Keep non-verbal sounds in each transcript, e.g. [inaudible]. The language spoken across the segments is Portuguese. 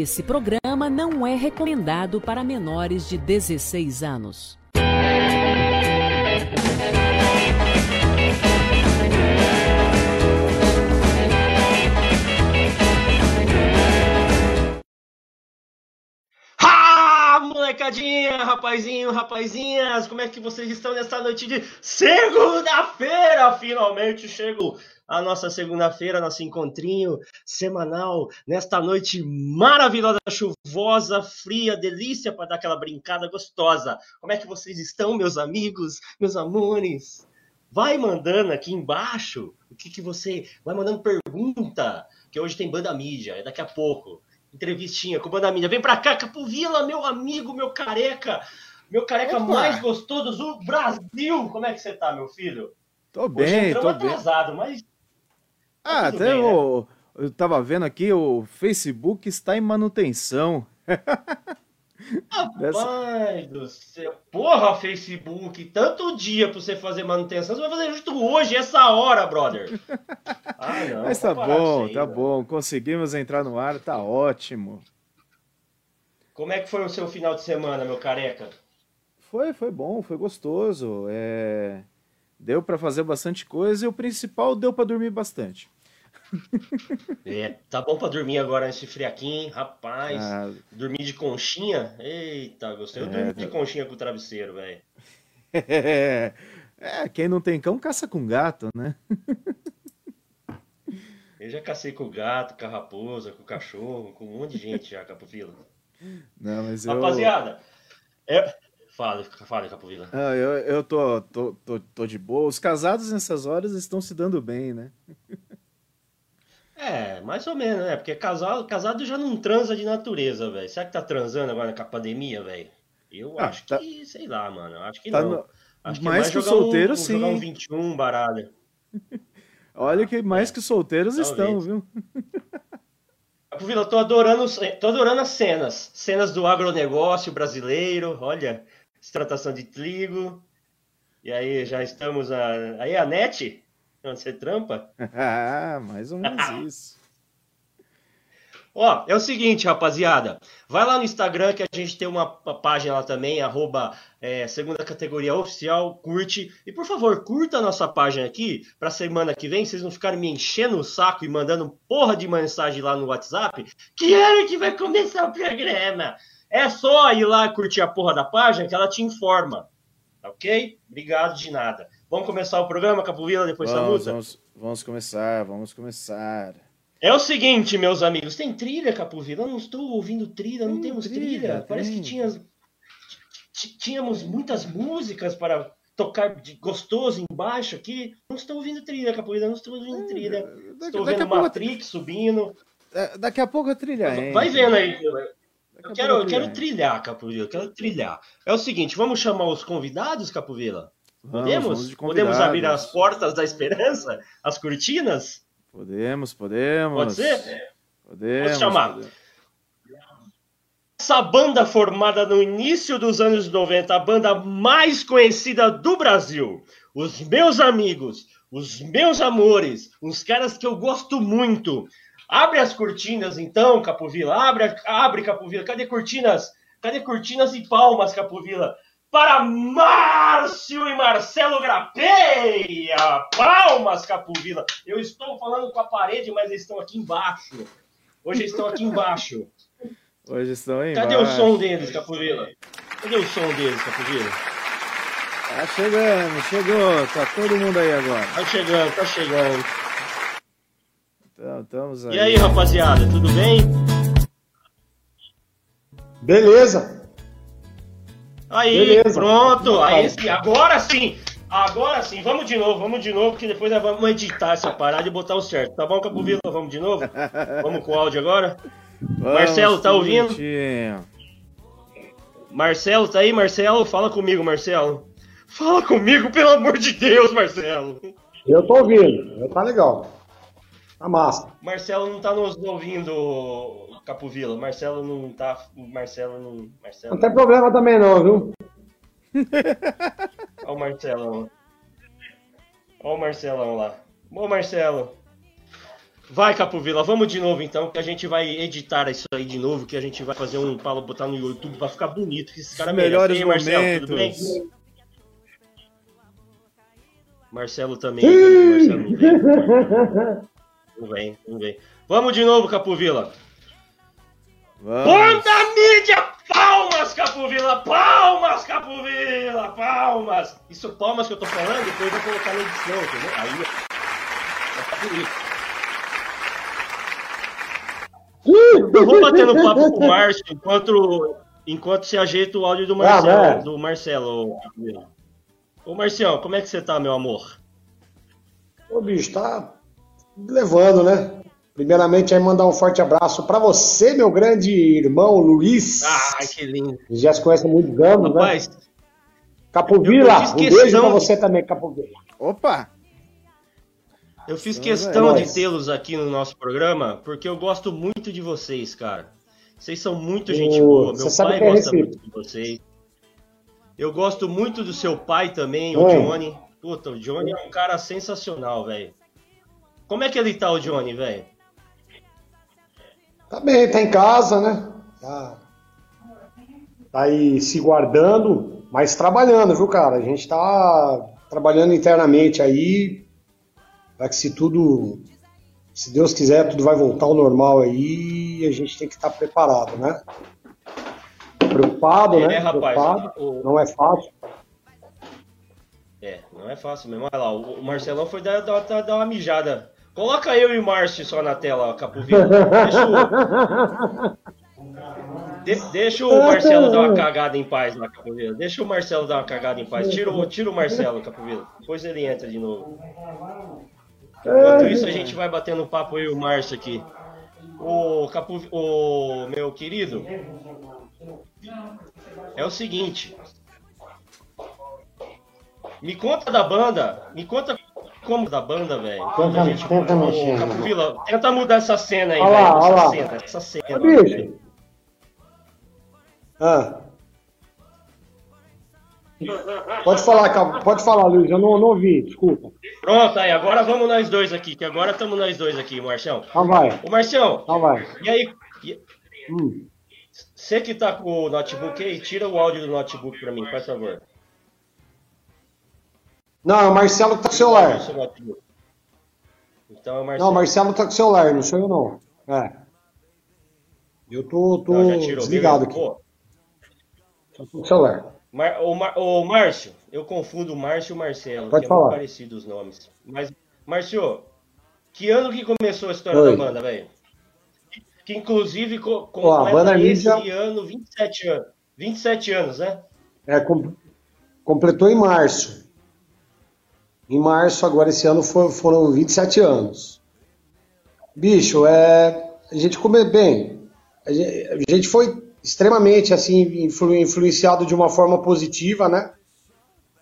Esse programa não é recomendado para menores de 16 anos. Ah, molecadinha, rapazinho, rapazinhas, como é que vocês estão nessa noite de segunda-feira? Finalmente chegou a nossa segunda-feira, nosso encontrinho semanal, nesta noite maravilhosa, chuvosa, fria, delícia para dar aquela brincada gostosa. Como é que vocês estão, meus amigos, meus amores? Vai mandando aqui embaixo o que, que você. Vai mandando pergunta, que hoje tem banda mídia, é daqui a pouco. Entrevistinha com banda mídia. Vem pra cá, Capovila, meu amigo, meu careca. Meu careca Opa. mais gostoso do Brasil. Como é que você tá, meu filho? Tô bem, tô atrasado, bem. mas Tá ah, até bem, o, né? eu tava vendo aqui, o Facebook está em manutenção. [laughs] Rapaz do céu. Porra, Facebook, tanto dia pra você fazer manutenção, você vai fazer justo hoje, essa hora, brother. [laughs] Ah, não. Mas tá bom, aí, tá velho. bom. Conseguimos entrar no ar, tá ótimo. Como é que foi o seu final de semana, meu careca? Foi, foi bom, foi gostoso. É... Deu para fazer bastante coisa e o principal, deu para dormir bastante. [laughs] É, tá bom pra dormir agora nesse friaquinho, rapaz. Ah, dormir de conchinha? Eita, gostei. Eu é, durmo de conchinha com o travesseiro, velho. É, [laughs] é, quem não tem cão caça com gato, né? [laughs] Eu já cacei com o gato, com a raposa, com o cachorro, com um monte de gente já, Capovila. Não, mas eu... Rapaziada, é... fala, fala, Capovila. Ah, eu, eu tô, tô, tô, tô de boa. Os casados nessas horas estão se dando bem, né? É, mais ou menos, né? Porque casado, casado já não transa de natureza, velho. Será que tá transando agora com a pandemia, velho? Eu ah, acho tá... que, sei lá, mano. Acho que tá não. No... Acho que mais, mais que solteiro, um, sim. Jogar um 21, baralho. [laughs] Olha que mais é. que solteiros Talvez. estão, viu? [laughs] Vila, tô adorando, tô adorando as cenas. Cenas do agronegócio brasileiro, olha, extratação de trigo. E aí já estamos a. Aí a NET, onde você trampa? [laughs] ah, mais ou menos [laughs] isso. Ó, é o seguinte, rapaziada. Vai lá no Instagram que a gente tem uma página lá também, arroba é, segunda categoria oficial, curte. E por favor, curta a nossa página aqui pra semana que vem, vocês não ficarem me enchendo o saco e mandando porra de mensagem lá no WhatsApp. Que hora que vai começar o programa? É só ir lá curtir a porra da página que ela te informa. Ok? Obrigado de nada. Vamos começar o programa, Capovila, depois vamos, da música? Vamos, vamos começar, vamos começar. É o seguinte, meus amigos, tem trilha, Capovila? Eu não estou ouvindo trilha, não temos trilha. trilha. Parece que tinha, tínhamos muitas músicas para tocar de gostoso embaixo aqui. Não estou ouvindo trilha, Capovila, não estou ouvindo trilha. Daqui, estou vendo Matrix subindo. É, daqui a pouco a trilha Vai vendo aí, eu quero, eu quero trilhar, Capovila, eu quero trilhar. É o seguinte, vamos chamar os convidados, Capovila? Podemos? podemos abrir as portas da esperança? As cortinas? Podemos, podemos. Pode ser? Podemos. Vou chamar. Podemos. Essa banda formada no início dos anos 90, a banda mais conhecida do Brasil. Os meus amigos, os meus amores, uns caras que eu gosto muito. Abre as cortinas então, Capovila. Abre, abre Capovila. Cadê cortinas? Cadê cortinas e palmas, Capovila? para Márcio e Marcelo Grapeia. Palmas, Capovila. Eu estou falando com a parede, mas eles estão aqui embaixo. Hoje eles estão aqui embaixo. Hoje estão aí. Cadê o som deles, Capovila? Cadê o som deles, Capovila? Tá chegando, chegou. Tá todo mundo aí agora. Tá chegando, tá chegando. Então, estamos aí. E aí, rapaziada, tudo bem? Beleza. Aí, Beleza. pronto. Aí, agora sim. Agora sim, vamos de novo, vamos de novo, que depois nós vamos editar essa parada e botar o certo. Tá bom, Capovila? Vamos de novo? [laughs] Vamos com o áudio agora? Vamos, Marcelo, tá ouvindo? Marcelo, tá aí, Marcelo? Fala comigo, Marcelo. Fala comigo, pelo amor de Deus, Marcelo. Eu tô ouvindo, tá legal. Tá massa. Marcelo não tá nos ouvindo, Capovila. Marcelo não tá. Marcelo não. Marcelo não tem problema também, não, viu? [laughs] Olha o Marcelão. Olha o Marcelão lá. Bom, Marcelo. Vai, Capovila, vamos de novo então, que a gente vai editar isso aí de novo, que a gente vai fazer um palo, botar no YouTube pra ficar bonito, que esses caras melhores merecem. momentos. Marcelo, tudo bem? Marcelo também. Marcelo [laughs] não vem. Não vem. Vamos de novo, Capovila. Vamos. Banda mídia! Palmas, Capovila! Palmas, Capovila! Palmas! Isso, palmas que eu tô falando, depois eu vou colocar na edição, entendeu? Aí, ó. Tá bonito. Eu vou batendo papo com o Márcio enquanto, enquanto se ajeita o áudio do Marcelo. Ah, do Marcelo. Ô, Marcião, como é que você tá, meu amor? Ô, bicho, tá levando, né? Primeiramente, aí mandar um forte abraço pra você, meu grande irmão Luiz. Ai, que lindo. Já se conhece há muitos anos, né? Rapaz, Capovila, eu fiz um beijo pra de- você também, Capovila. Opa! Eu fiz É questão nóis. de tê-los aqui no nosso programa porque eu gosto muito de vocês, cara. Vocês são muito gente boa. Meu você sabe pai que é gosta muito de vocês. Eu gosto muito do seu pai também, o. Johnny. Puta, o Johnny é um cara sensacional, velho. Como é que ele tá, o Johnny, velho? Tá bem, tá em casa, né? Tá, tá aí se guardando, mas trabalhando, viu, cara? A gente tá trabalhando internamente aí, para que se tudo, se Deus quiser, tudo vai voltar ao normal aí, e a gente tem que estar preparado, né? Preocupado, É, né? rapaz, Preocupado. o- Não é fácil. É, não é fácil mesmo. Olha lá, o Marcelão foi dar, dar- dar uma mijada. Coloca eu e o Márcio só na tela, Capovila. Deixa o, de- deixa o Marcelo dar uma cagada em paz lá, Capovila. Deixa o Marcelo dar uma cagada em paz. Tira o, tira o Marcelo, Capovila. Depois ele entra de novo. Enquanto isso, a gente vai batendo papo eu e o Márcio aqui. O, Capo, o meu querido, é o seguinte. Me conta da banda. Me conta como da banda, velho. Tenta- gente- tenta mexer, Capovila, tenta mudar essa cena aí, velho. Essa lá. cena, essa cena. Ô, bicho. Ah. Pode falar, Cap- pode falar, Luiz, eu não, não ouvi, desculpa. Pronto, aí, agora vamos nós dois aqui, que agora estamos nós dois aqui, Marcião. Então vai, Ô, Marcião, então vai. e aí, e- Hum. você que tá com o notebook aí, tira o áudio do notebook pra mim, por favor. Não, é o Marcelo que tá com o celular. Então é o Não, Marcelo. o Marcelo tá com o celular, não sou eu não. É. Eu tô, tô Não, desligado aqui. Pô, Tô com o celular. Mar, ô, Mar, ô, Márcio, eu confundo o Márcio e o Marcelo, Pode que é falar. muito parecido os nomes. Mas, Márcio, que ano que começou a história Oi. da banda, velho? Que, inclusive co Ó, completa banda esse Mídia- ano 27 anos. 27 anos, né? É, com- completou em março. Em março, agora esse ano foi- foram 27 anos. Bicho, é, a gente come bem. A gente, a gente foi extremamente assim influ- influenciado de uma forma positiva, né?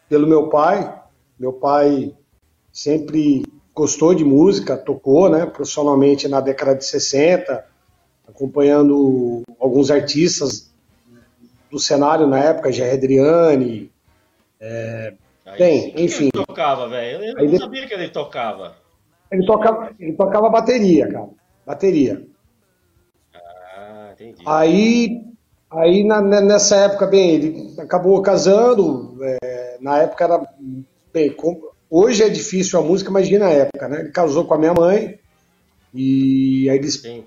Pelo meu pai. Meu pai sempre gostou de música, tocou, né? Profissionalmente na década de 60, acompanhando alguns artistas do cenário na época, Jair Adriane, Aí Bem, enfim. Tocava, velho. Eu não sabia que ele tocava. ele tocava, ele tocava bateria, cara, bateria. Ah, entendi. Aí, aí na- ne- nessa época, bem, ele acabou casando, é, na época era, bem, com- hoje é difícil a música, imagina a época, né? Ele casou com a minha mãe e aí ele, Sim.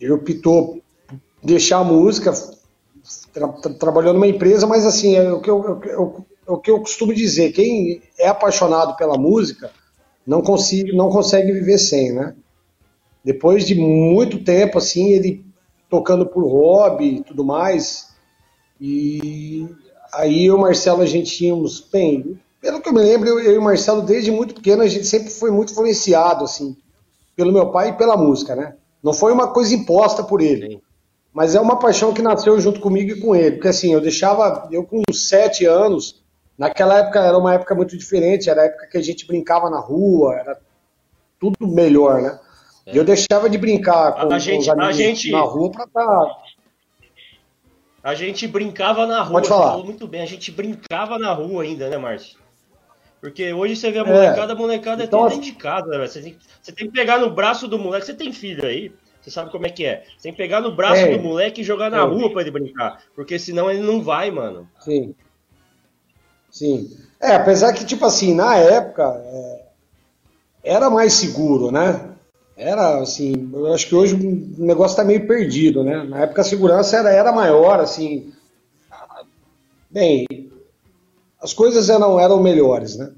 ele optou por deixar a música, tra- tra- trabalhou numa empresa, mas assim, é o que eu, eu- eu- é o que eu costumo dizer, quem é apaixonado pela música não consegue, não consegue viver sem, né? Depois de muito tempo, assim, ele tocando por hobby e tudo mais, e aí eu e o Marcelo, a gente tínhamos, bem, pelo que eu me lembro, eu, eu e o Marcelo, desde muito pequeno, a gente sempre foi muito influenciado, assim, pelo meu pai e pela música, né? Não foi uma coisa imposta por ele. Mas é uma paixão que nasceu junto comigo e com ele. Porque assim, eu deixava, eu com sete anos, naquela época era uma época muito diferente, era a época que a gente brincava na rua, era tudo melhor, né? E eu deixava de brincar com, A com gente- os a gente- na rua pra estar. A gente brincava na rua, Pode falar. falou muito bem, a gente brincava na rua ainda, né, Márcio? Porque hoje você vê a molecada, é. a molecada então, é tudo dentro de casa, né, você tem, você tem que pegar no braço do moleque, você tem filho aí, você sabe como é que é. Você tem que pegar no braço é. do moleque e jogar na é. rua pra ele brincar. Porque senão ele não vai, mano. Sim. Sim. É, apesar que, tipo assim, na época é, era mais seguro, né? Era assim, eu acho que hoje o negócio tá meio perdido, né? Na época a segurança era, era maior, assim. Bem, as coisas eram, eram melhores, né?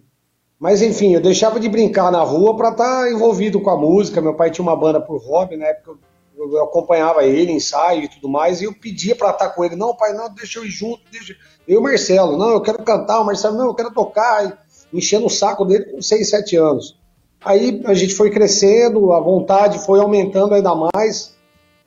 Mas enfim, eu deixava de brincar na rua para estar tá envolvido com a música. Meu pai tinha uma banda por hobby, na época eu, eu acompanhava ele, ensaio e tudo mais, e eu pedia para estar com ele. Não, pai, não, deixa eu ir junto, deixa. Eu e o Marcelo, não, eu quero cantar, o Marcelo, não, eu quero tocar, enchendo o saco dele com 6, 7 anos. Aí a gente foi crescendo, a vontade foi aumentando ainda mais.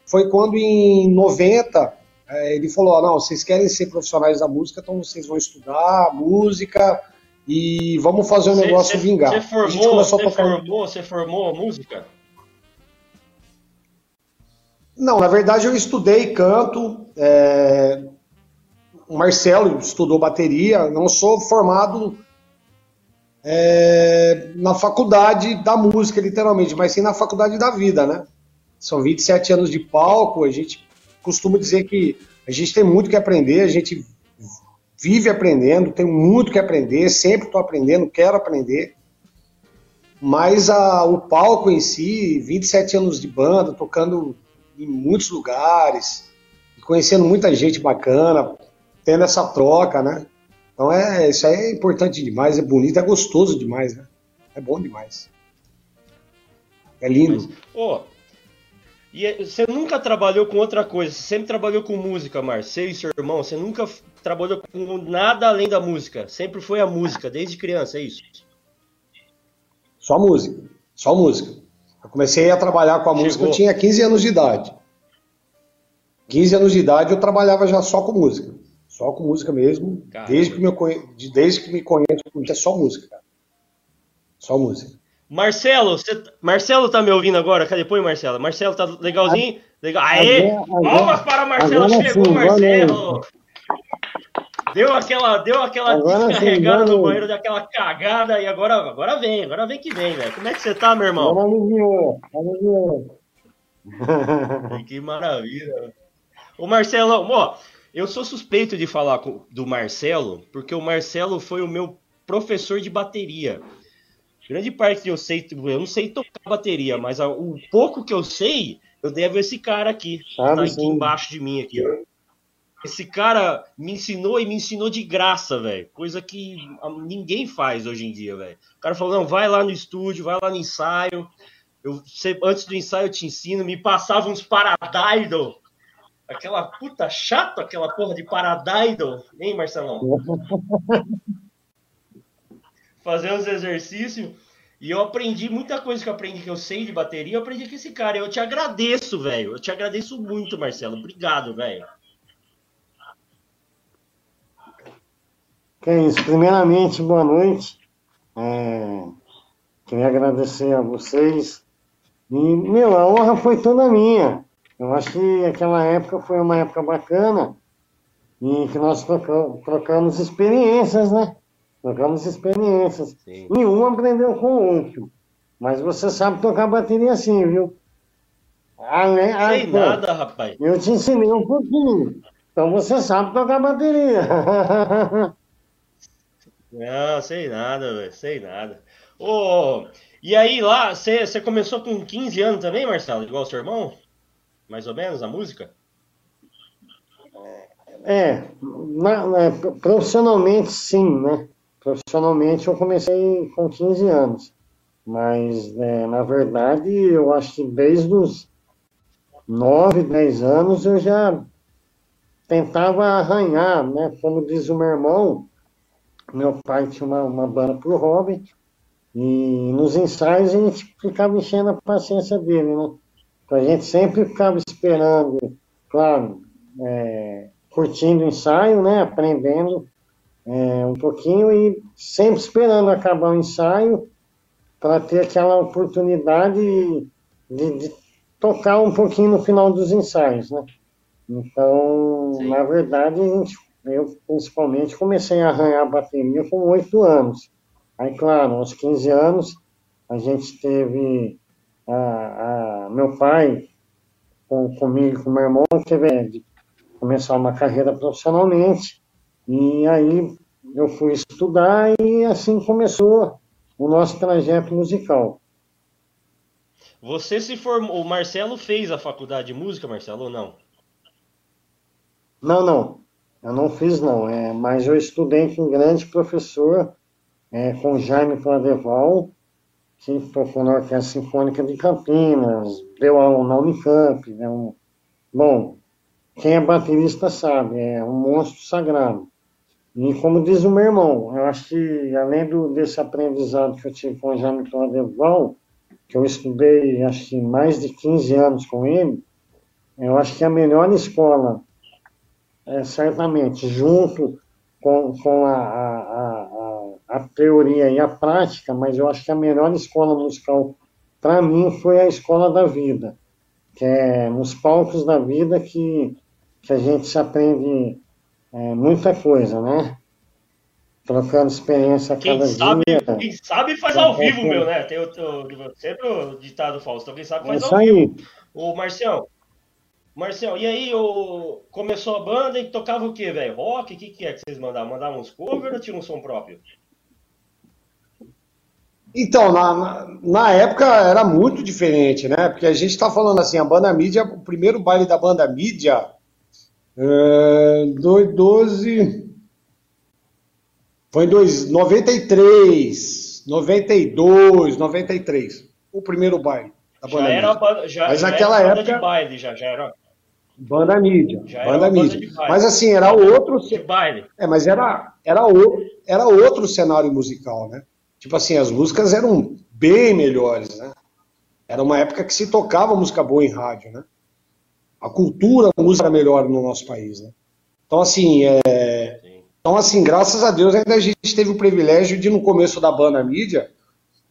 Foi quando em 90 é, ele falou: não, vocês querem ser profissionais da música, então vocês vão estudar música e vamos fazer o um negócio cê, vingar. Você formou, você formou, você formou música? Não, na verdade eu estudei canto. É... O Marcelo estudou bateria. Não sou formado é... na faculdade da música, literalmente, mas sim na faculdade da vida, né? São 27 anos de palco. A gente costuma dizer que a gente tem muito que aprender. A gente vive aprendendo, tenho muito que aprender, sempre estou aprendendo, quero aprender. Mas a, o palco em si, 27 anos de banda, tocando em muitos lugares, conhecendo muita gente bacana, tendo essa troca, né? Então é, isso aí é importante demais, é bonito, é gostoso demais, né? É bom demais. É lindo. Mas, oh, e é, você nunca trabalhou com outra coisa, você sempre trabalhou com música, Marcelo e seu irmão, você nunca trabalhou com nada além da música, sempre foi a música, desde criança, é isso? Só música, só música. Eu comecei a trabalhar com a Chegou. música, eu tinha 15 anos de idade. 15 anos de idade eu trabalhava já só com música. Só com música mesmo, desde que, me, desde que me conheço, é só música, cara. Só música. Marcelo, você, Marcelo tá me ouvindo agora? Cadê? Põe, Marcelo. Marcelo tá legalzinho? Legal. Aê! Palmas para Marcelo, chegou sim, Marcelo! Deu aquela, deu aquela agora descarregada sim, no banheiro, deu aquela cagada e agora, agora vem, agora vem que vem, velho. Como é que você tá, meu irmão? [laughs] que maravilha. Ô Marcelo, ó, eu sou suspeito de falar do Marcelo, porque o Marcelo foi o meu professor de bateria. Grande parte que eu sei, eu não sei tocar bateria, mas o pouco que eu sei, eu devo a esse cara aqui, tá aqui embaixo de mim aqui, ó. Esse cara me ensinou e me ensinou de graça, velho. Coisa que ninguém faz hoje em dia, velho. O cara falou: não, vai lá no estúdio, vai lá no ensaio. Eu, antes do ensaio eu te ensino. Me passava uns Paradiddle. Aquela puta chata, aquela porra de Paradiddle. Hein, Marcelão? [laughs] fazer os exercícios. E eu aprendi muita coisa que eu aprendi que eu sei de bateria, eu aprendi com esse cara. Eu te agradeço, velho. Eu te agradeço muito, Marcelo. Obrigado, velho. Que é isso. Primeiramente, boa noite. É... Queria agradecer a vocês. E, meu, a honra foi toda minha. Eu acho que aquela época foi uma época bacana e que nós trocamos experiências, né? Trocamos experiências. Sim. Nenhum aprendeu com o outro. Mas você sabe tocar bateria assim, viu? Além, ah, Sei nada, rapaz. Eu te ensinei um pouquinho. Então você sabe tocar bateria. [laughs] Não, sei nada, velho. Sei nada. Oh, e aí lá, você começou com 15 anos também, Marcelo? Igual seu irmão? Mais ou menos, a música? É, na, na, profissionalmente sim, né? Profissionalmente eu comecei com 15 anos, mas né, na verdade eu acho que desde os 9, 10 anos eu já tentava arranhar, né? Como diz o meu irmão, meu pai tinha uma, uma banda pro Robin, e nos ensaios a gente ficava enchendo a paciência dele, né? Então a gente sempre ficava esperando, claro, é, curtindo o ensaio, né? Aprendendo é, um pouquinho e sempre esperando acabar o ensaio para ter aquela oportunidade de, de, tocar um pouquinho no final dos ensaios, né? Então, Sim. na verdade, gente, eu principalmente comecei a arranhar a bateria com oito anos. Aí, claro, aos 15 anos, a gente teve a, a meu pai com, comigo, com meu irmão, teve de começar uma carreira profissionalmente, e aí eu fui estudar e assim começou o nosso trajeto musical. Você se formou, o Marcelo fez a faculdade de música, Marcelo, ou não? Não, não, eu não fiz não, é, mas eu estudei com um grande professor, é, com Jaime Cladeval, que tocou na Orquestra Sinfônica de Campinas, deu aula na Unicamp, né, um, bom, quem é baterista sabe, é um monstro sagrado. E como diz o meu irmão, eu acho que além do, desse aprendizado que eu tive com o Jaime Cladeval, que eu estudei acho que mais de 15 anos com ele, eu acho que a melhor escola, é, certamente, junto com, com a, a, a, a, teoria e a prática, mas eu acho que a melhor escola musical para mim foi a escola da vida, que é nos palcos da vida que, que a gente se aprende é, muita coisa, né? Trocando experiência a quem cada sabe, dia. Quem sabe faz ao vivo, meu, né? Tem o, o, sempre o ditado Faustão, quem sabe É faz isso ao vivo. aí. Ô, Marcião, Marcião, e aí o... começou a banda e tocava o quê, velho? Rock? O que, que é que vocês mandavam? Mandavam uns covers ou tinha um som próprio? Então, na, na, na época era muito diferente, né? Porque a gente está falando assim, a banda mídia, o primeiro baile da banda mídia, é, do- 12, foi em dois- 93, 92, 93, o primeiro baile da Já banda era, mídia. banda, já, Mas já naquela era época- de baile, já, já era Banda mídia, Já banda banda mídia. baile. Mas assim, era outro, de baile. é, mas era, era, o, era outro cenário musical, né? Tipo assim, as músicas eram bem melhores, né? Era uma época que se tocava música boa em rádio, né? A cultura a música era melhor no nosso país, né? Então, assim, é, então, assim, graças a Deus ainda a gente teve o privilégio de, no começo da banda mídia,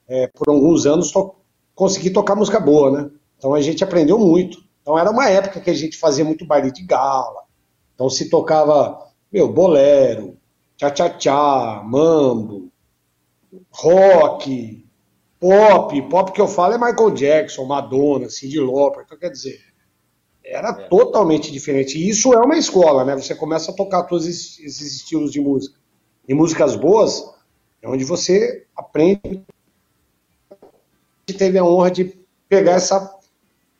é, por alguns anos, to conseguir tocar música boa, né? Então a gente aprendeu muito. Então era uma época que a gente fazia muito baile de gala. Então se tocava, meu, bolero, tchá-tchá-tchá, mambo, rock, pop. Pop que eu falo é Michael Jackson, Madonna, Cyndi Lauper. Então quer dizer, era É. totalmente diferente. E isso é uma escola, né? Você começa a tocar todos esses, esses estilos de música. E músicas boas é onde você aprende. Teve a honra de pegar essa,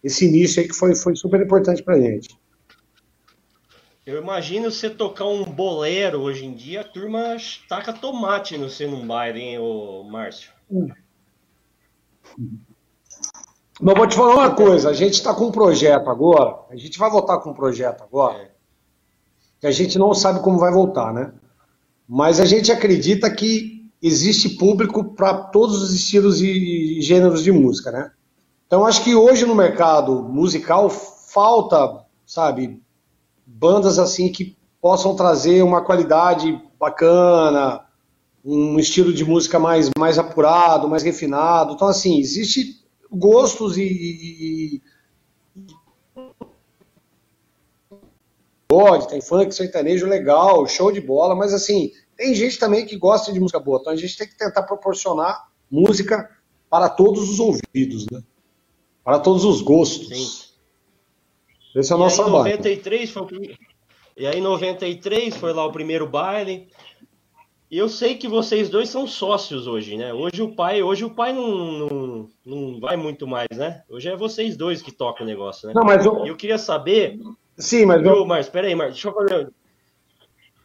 esse início aí que foi, foi super importante pra gente. Eu imagino você tocar um bolero hoje em dia, a turma taca tomate no você num baile, hein, ô Márcio? Mas vou te falar uma coisa, a gente está com um projeto agora, a gente vai voltar com um projeto agora, É. que a gente não sabe como vai voltar, né? Mas a gente acredita que existe público para todos os estilos e gêneros de música, né? Então acho que hoje no mercado musical falta, sabe, bandas assim que possam trazer uma qualidade bacana, um estilo de música mais, mais apurado, mais refinado. Então assim, existe gostos e, pode, tem funk, sertanejo legal, show de bola, mas assim, tem gente também que gosta de música boa, então a gente tem que tentar proporcionar música para todos os ouvidos, né? Para todos os gostos. Sim. Esse é o nosso em trabalho. 93 foi o primeiro... E aí, em 93 foi lá o primeiro baile. E eu sei que vocês dois são sócios hoje, né? Hoje o pai, hoje o pai não, não, não vai muito mais, né? Hoje é vocês dois que tocam o negócio, né? Não, mas eu, eu queria saber, sim, mas eu, Márcio, peraí, Márcio, deixa eu fazer.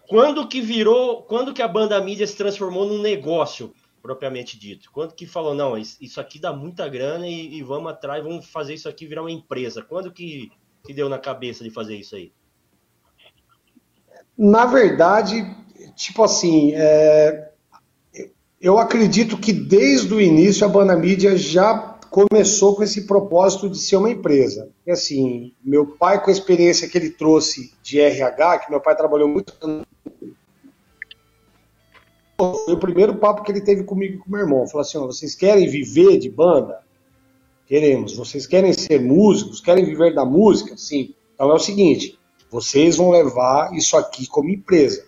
Quando que virou, quando que a banda mídia se transformou num negócio, propriamente dito? Quando que falou, não, isso aqui dá muita grana e, e vamos atrás, vamos fazer isso aqui virar uma empresa? Quando que, que deu na cabeça de fazer isso aí? na verdade, tipo assim, é, eu acredito que desde o início a Banda Mídia já começou com esse propósito de ser uma empresa. E assim, meu pai, com a experiência que ele trouxe de RH, que meu pai trabalhou muito foi o primeiro papo que ele teve comigo e com meu irmão. Falou assim: vocês querem viver de banda? Queremos. Vocês querem ser músicos? Querem viver da música? Sim. Então é o seguinte: vocês vão levar isso aqui como empresa.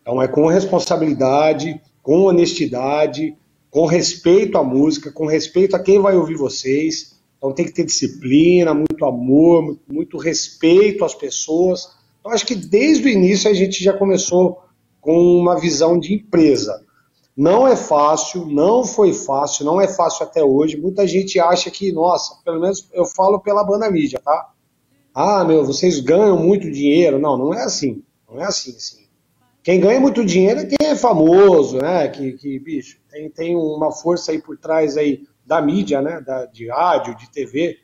Então é com responsabilidade, com honestidade, com respeito à música, com respeito a quem vai ouvir vocês. Então tem que ter disciplina, muito amor, muito respeito às pessoas. Então acho que desde o início a gente já começou com uma visão de empresa. Não é fácil, não foi fácil, não é fácil até hoje. Muita gente acha que, nossa, pelo menos eu falo pela banda mídia, tá? Ah, meu, vocês ganham muito dinheiro. Não, não é assim. Não é assim, assim. Quem ganha muito dinheiro é quem é famoso, né? Que, que bicho, tem, tem uma força aí por trás aí da mídia, né? Da, de rádio, de TV.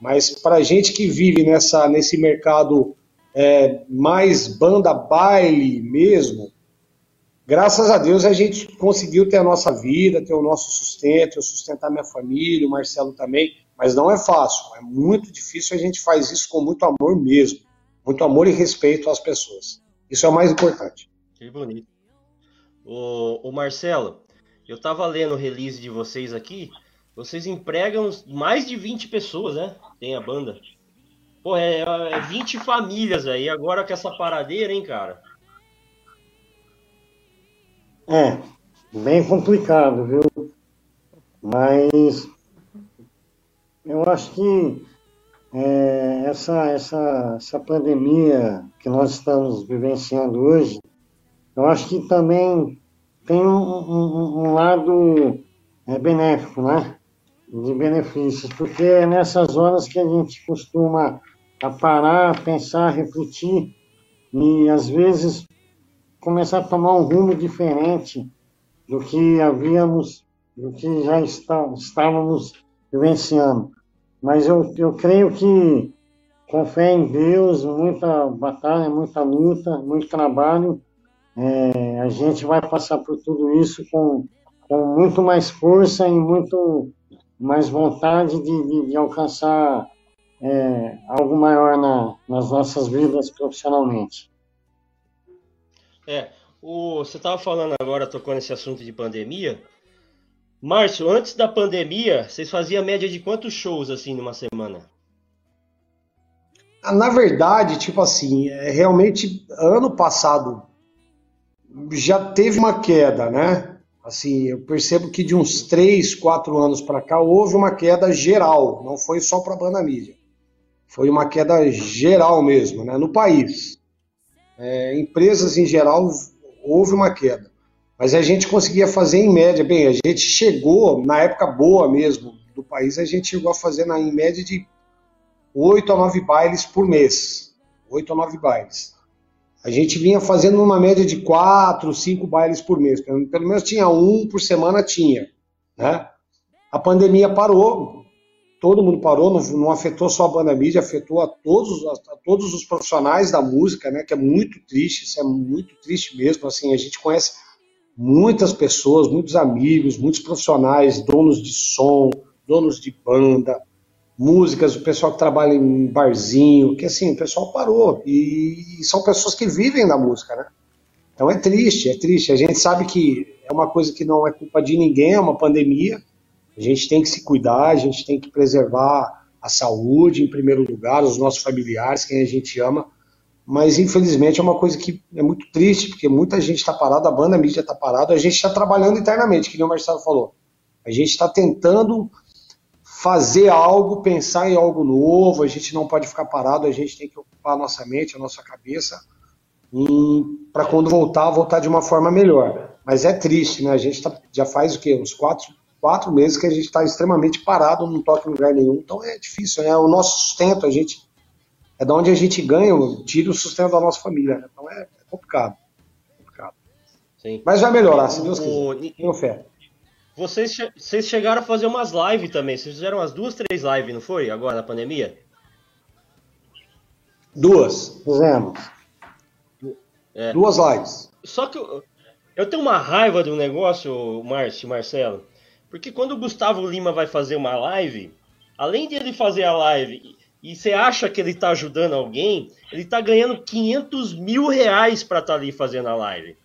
Mas para gente que vive nessa, nesse mercado é, mais banda baile mesmo, graças a Deus a gente conseguiu ter a nossa vida, ter o nosso sustento, eu sustentar minha família, o Marcelo também, mas não é fácil, é muito difícil, a gente faz isso com muito amor mesmo, muito amor e respeito às pessoas. Isso é o mais importante. Que bonito. O, o Marcelo, eu tava lendo o release de vocês aqui, vocês empregam mais de 20 pessoas, né? Tem a banda. Pô, é, é 20 famílias aí, agora com essa paradeira, hein, cara? É, bem complicado, viu? Mas eu acho que é, essa, essa, essa pandemia que nós estamos vivenciando hoje, eu acho que também tem um, um, um lado é, benéfico, né? De benefícios, porque é nessas horas que a gente costuma a parar, pensar, refletir e às vezes começar a tomar um rumo diferente do que havíamos, do que já está, estávamos vivenciando. Mas eu, eu creio que com fé em Deus, muita batalha, muita luta, muito trabalho, é, a gente vai passar por tudo isso com, com muito mais força e muito mais vontade de, de, de alcançar é, algo maior na, nas nossas vidas profissionalmente. É, o, você estava falando agora, tocando nesse assunto de pandemia. Márcio, antes da pandemia, vocês faziam média de quantos shows assim numa semana? Ah, na verdade, tipo assim, é, realmente ano passado já teve uma queda, né? Assim, eu percebo que de uns 3, 4 anos para cá houve uma queda geral, não foi só para a banda mídia foi uma queda geral mesmo, né, no país. É, empresas em geral houve uma queda, mas a gente conseguia fazer em média, bem, a gente chegou na época boa mesmo do país, a gente chegou a fazer na, em média de 8 a 9 bailes por mês, 8 a 9 bailes. A gente vinha fazendo uma média de 4, 5 bailes por mês, pelo, pelo menos tinha um por semana, tinha, né? A pandemia parou, todo mundo parou, não, não, afetou só a banda mídia, afetou a todos, a, todos os profissionais da música, né? Que é muito triste, isso é muito triste mesmo. Assim, a gente conhece muitas pessoas, muitos amigos, muitos profissionais, donos de som, donos de banda, músicas, o pessoal que trabalha em barzinho, que assim, o pessoal parou. E, e são pessoas que vivem da música, né? Então é triste, é triste. A gente sabe que é uma coisa que não é culpa de ninguém, é uma pandemia a gente tem que se cuidar, a gente tem que preservar a saúde em primeiro lugar, os nossos familiares, quem a gente ama. Mas infelizmente é uma coisa que é muito triste, porque muita gente está parada, a banda a mídia está parada, a gente está trabalhando internamente, que nem o Marcelo falou. A gente está tentando fazer algo, pensar em algo novo, a gente não pode ficar parado, a gente tem que ocupar a nossa mente, a nossa cabeça, para quando voltar, voltar de uma forma melhor. Mas é triste, né? A gente tá, já faz o quê? Uns quatro, quatro meses que a gente está extremamente parado, não toca em lugar nenhum. Então é difícil, né? O nosso sustento, a gente. É da onde a gente ganha, tira o sustento da nossa família. Né? Então é, é complicado. complicado. Sim. Mas vai melhorar, se Deus quiser. Tenho fé. Vocês, vocês chegaram a fazer umas lives também. Vocês fizeram umas duas, três lives, não foi? Agora na pandemia? Duas. Fizemos. É. Duas lives. Só que eu, eu tenho uma raiva do negócio, Márcio Marcelo, porque quando o Gustavo Lima vai fazer uma live, além de ele fazer a live e você acha que ele está ajudando alguém, ele está ganhando 500 mil reais para estar tá ali fazendo a live.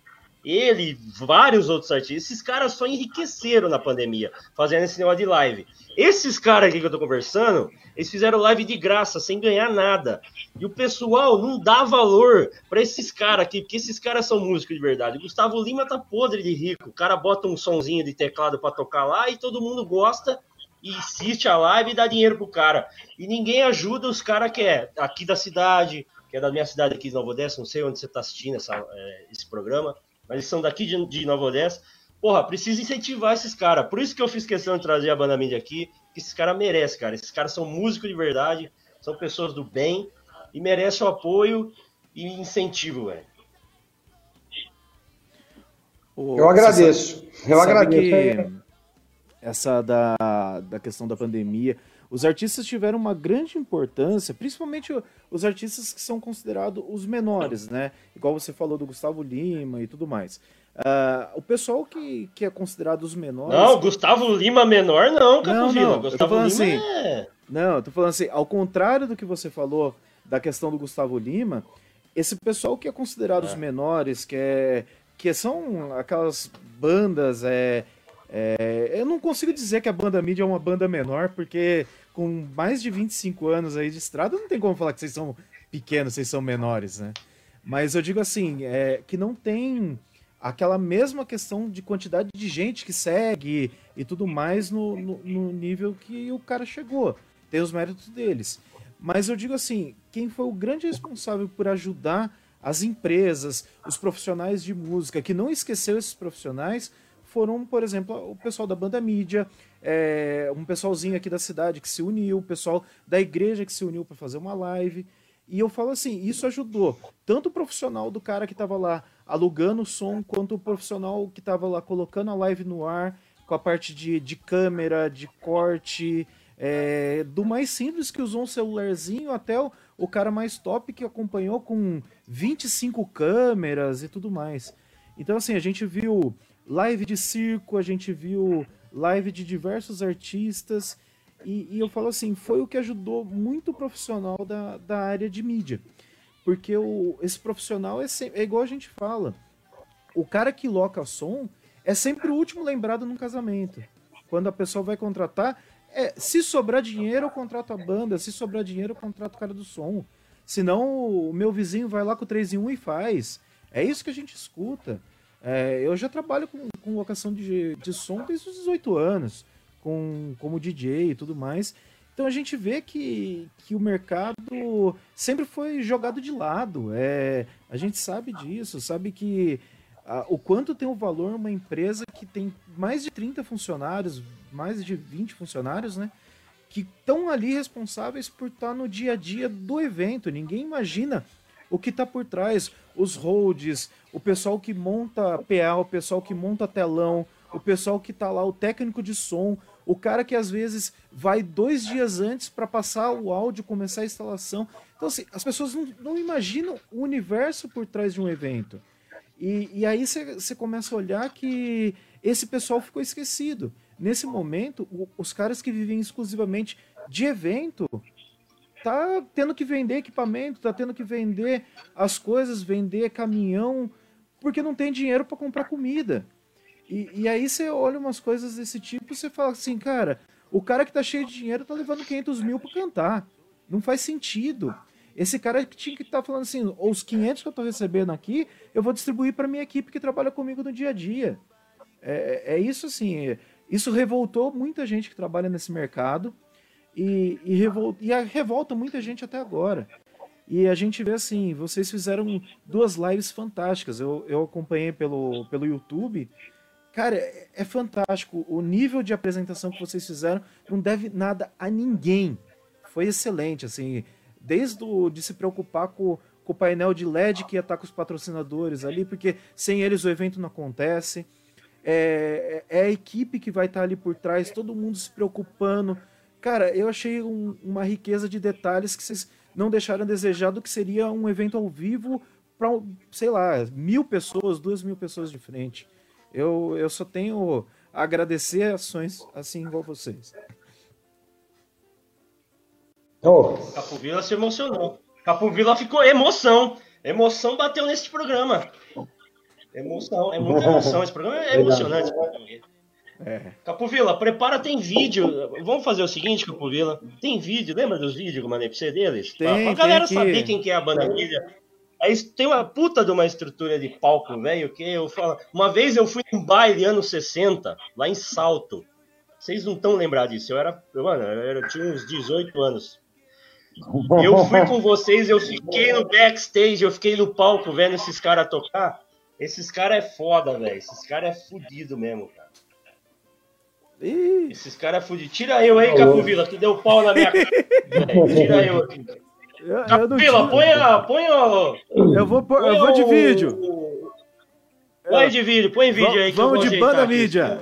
ele vários outros artistas, esses caras só enriqueceram na pandemia, fazendo esse negócio de live. Esses caras aqui que eu tô conversando, eles fizeram live de graça, sem ganhar nada. E o pessoal não dá valor para esses caras aqui, porque esses caras são músicos de verdade. Gustavo Lima tá podre de rico. O cara bota um sonzinho de teclado para tocar lá e todo mundo gosta e assiste a live e dá dinheiro pro cara. E ninguém ajuda os caras que é aqui da cidade, que é da minha cidade aqui de Nova Odessa, não sei onde você está assistindo essa, é, esse programa, mas eles são daqui de, de Nova Odessa. Porra, precisa incentivar esses caras. Por isso que eu fiz questão de trazer a banda mídia aqui, que esses caras merecem, cara. Esses caras são músicos de verdade, são pessoas do bem e merecem o apoio e incentivo, velho. Eu agradeço. Eu agradeço. Que essa da, da questão da pandemia, os artistas tiveram uma grande importância, principalmente os artistas que são considerados os menores, né? Igual você falou do Gustavo Lima e tudo mais. Uh, o pessoal que, que é considerado os menores. Não, Gustavo Lima menor, não, Capo não, não, Gustavo Lima assim, é... Não, eu tô falando assim, ao contrário do que você falou da questão do Gustavo Lima, esse pessoal que é considerado é. os menores, que, é, que são aquelas bandas. É, é, eu não consigo dizer que a banda mídia é uma banda menor, porque com mais de 25 anos aí de estrada, não tem como falar que vocês são pequenos, vocês são menores, né? Mas eu digo assim, é, que não tem aquela mesma questão de quantidade de gente que segue e tudo mais no, no, no nível que o cara chegou. Tem os méritos deles. Mas eu digo assim, quem foi o grande responsável por ajudar as empresas, os profissionais de música, que não esqueceu esses profissionais, foram, por exemplo, o pessoal da banda mídia, é, um pessoalzinho aqui da cidade que se uniu, o pessoal da igreja que se uniu para fazer uma live. E eu falo assim, isso ajudou tanto o profissional do cara que estava lá alugando o som, quanto o profissional que estava lá colocando a live no ar, com a parte de, de câmera, de corte, é, do mais simples que usou um celularzinho até o, o cara mais top que acompanhou com 25 câmeras e tudo mais. Então, assim, a gente viu live de circo, a gente viu live de diversos artistas. E, e, eu falo assim, foi o que ajudou muito o profissional da, da área de mídia. Porque o, esse profissional é, é igual a gente fala. O cara que loca som é sempre o último lembrado num casamento. Quando a pessoa vai contratar, é, se sobrar dinheiro, eu contrato a banda. Se sobrar dinheiro, eu contrato o cara do som. Senão, o meu vizinho vai lá com o 3 em 1 e faz. É isso que a gente escuta. É, eu já trabalho com, com locação de, de som desde os 18 anos, com, como DJ e tudo mais. Então a gente vê que, que o mercado sempre foi jogado de lado. É, a gente sabe disso, sabe que a, o quanto tem o valor uma empresa que tem mais de 30 funcionários, mais de 20 funcionários, né? Que estão ali responsáveis por estar no dia a dia do evento. Ninguém imagina o que está por trás, os holds, o pessoal que monta PA, o pessoal que monta telão, o pessoal que está lá, o técnico de som, o cara que às vezes vai dois dias antes para passar o áudio, começar a instalação. Então, assim, as pessoas não, não imaginam o universo por trás de um evento. E, e aí você começa a olhar que esse pessoal ficou esquecido. Nesse momento, o, os caras que vivem exclusivamente de evento tá tendo que vender equipamento, tá tendo que vender as coisas, vender caminhão, porque não tem dinheiro para comprar comida. E, e aí você olha umas coisas desse tipo e você fala assim, cara, o cara que tá cheio de dinheiro tá levando 500 mil para cantar. Não faz sentido. Esse cara que tinha que estar tá falando assim, os 500 que eu tô recebendo aqui, eu vou distribuir para minha equipe que trabalha comigo no dia a dia. É, é isso assim, isso revoltou muita gente que trabalha nesse mercado e, e, revolta, e revolta muita gente até agora. E a gente vê assim, vocês fizeram duas lives fantásticas. Eu, eu acompanhei pelo, pelo YouTube. Cara, é, é fantástico. O nível de apresentação que vocês fizeram não deve nada a ninguém. Foi excelente, assim. Desde o, de se preocupar com, com o painel de LED que estar com os patrocinadores ali, porque sem eles o evento não acontece. É, é, é a equipe que vai estar ali por trás, todo mundo se preocupando Cara, eu achei um, uma riqueza de detalhes que vocês não deixaram a desejar do que seria um evento ao vivo para, sei lá, mil pessoas, duas mil pessoas de frente. Eu, eu só tenho a agradecer ações assim igual vocês. Oh. Capovila se emocionou. Capovila ficou emoção. Emoção bateu nesse programa. Emoção, é muita emoção. Esse programa é emocionante. É. Capovila, prepara, tem vídeo. Vamos fazer o seguinte, Capovila. Tem vídeo, lembra dos vídeos que eu mandei pra você deles? Tem, pra, pra galera saber quem que é a banda. Aí tem uma puta de uma estrutura de palco, velho, que eu falo. Uma vez eu fui em baile anos 60, lá em Salto. Vocês não estão lembrados disso. Eu era. Mano, eu, eu tinha uns 18 anos. Eu fui com vocês, eu fiquei no backstage, eu fiquei no palco vendo esses caras tocar. Esses caras é foda, velho. Esses caras é fudido mesmo, cara. Ih. Esses caras é fudido. Tira eu aí, Capovila, que deu pau na minha cara. [laughs] Tira eu aqui. Capila, põe a. Põe a. Eu vou, põe eu vou de vídeo. Põe de vídeo, põe vídeo aí. Que vamos de banda mídia.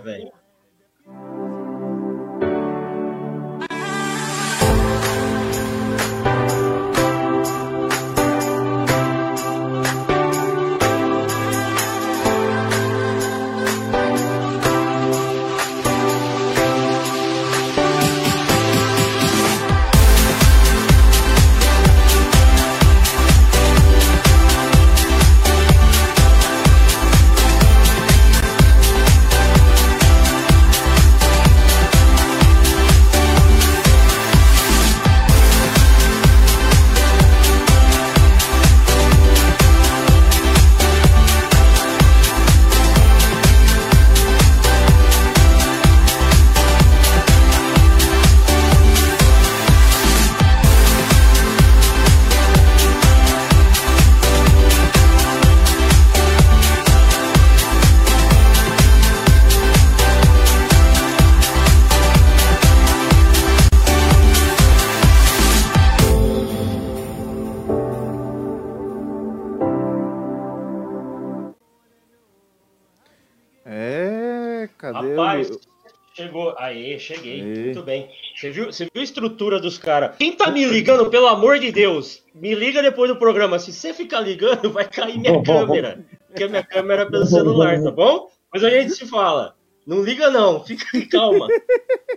Aê, cheguei. Aê. Muito bem. Você viu, você viu a estrutura dos caras? Quem tá me ligando, pelo amor de Deus, me liga depois do programa. Se você ficar ligando, [laughs] vai cair minha câmera. Porque a minha câmera é pelo celular, tá bom? Mas a gente se fala. Não liga não, [laughs] fica calma.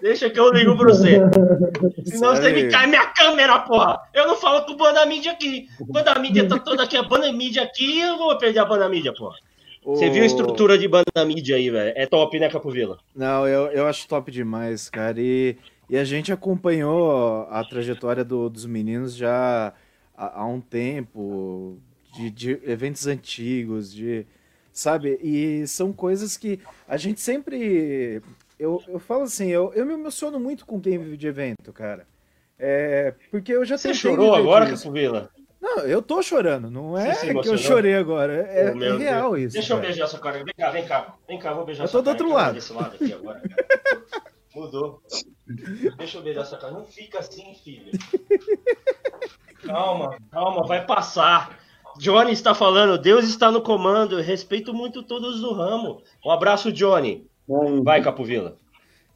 Deixa que eu ligo pra você. Senão você me cai minha câmera, porra. Eu não falo com o Banda Mídia aqui. Banda Mídia tá toda aqui, a Banda Mídia aqui, eu vou perder a Banda Mídia, porra. Você viu a estrutura de banda mídia aí, velho? É top, né, Capovila? Não, eu, eu acho top demais, cara. E, e a gente acompanhou a trajetória do, dos meninos já há, há um tempo, de, de, eventos antigos, de. Sabe? E são coisas que a gente sempre. Eu, eu falo assim, eu, eu me emociono muito com quem vive de evento, cara. É, porque eu já Você chorou agora, Capovila? Não, eu tô chorando, não é que eu chorei agora. É, é real Deus. isso. Deixa cara. eu beijar sua cara. Vem cá, vem cá. Vem cá, vou beijar eu sua cara. Eu tô do outro lado. Desse lado aqui agora. Mudou. Deixa eu beijar sua cara. Não fica assim, filho. Calma, calma, vai passar. Johnny está falando, Deus está no comando. Eu respeito muito todos do ramo. Um abraço, Johnny. Vai, Capovila.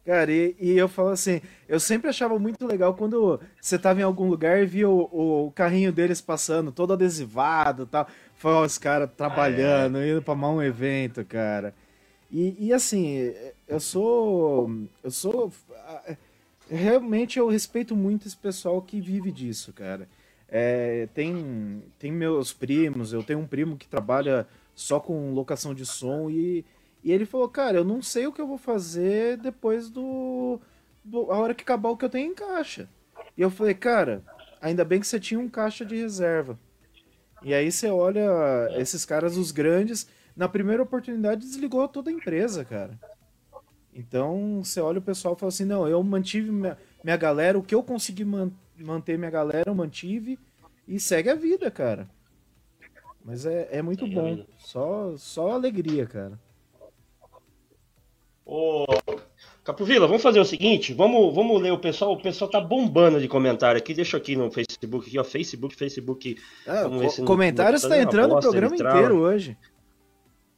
Cara, e, e, eu falo assim, eu sempre achava muito legal quando você tava em algum lugar e via o, o carrinho deles passando, todo adesivado e tal. Foi os caras trabalhando, ah, é. indo pra mais um evento, cara. E, e assim, eu sou. Eu sou. Realmente eu respeito muito esse pessoal que vive disso, cara. É, tem, tem meus primos, eu tenho um primo que trabalha só com locação de som e e ele falou, cara, eu não sei o que eu vou fazer depois do, do a hora que acabar o que eu tenho em caixa. E eu falei, cara, ainda bem que você tinha um caixa de reserva. E aí você olha esses caras, os grandes, na primeira oportunidade desligou toda a empresa, cara. Então você olha o pessoal e fala assim, não, eu mantive minha, minha galera, o que eu consegui man manter minha galera, eu mantive e segue a vida, cara. Mas é, é muito bom. Só, só alegria, cara. Ô, Capovila, vamos fazer o seguinte, vamos, vamos ler o pessoal, o pessoal tá bombando de comentário aqui, deixa aqui no Facebook, aqui, ó, Facebook, Facebook. Ah, o comentário está entrando no programa inteiro hoje.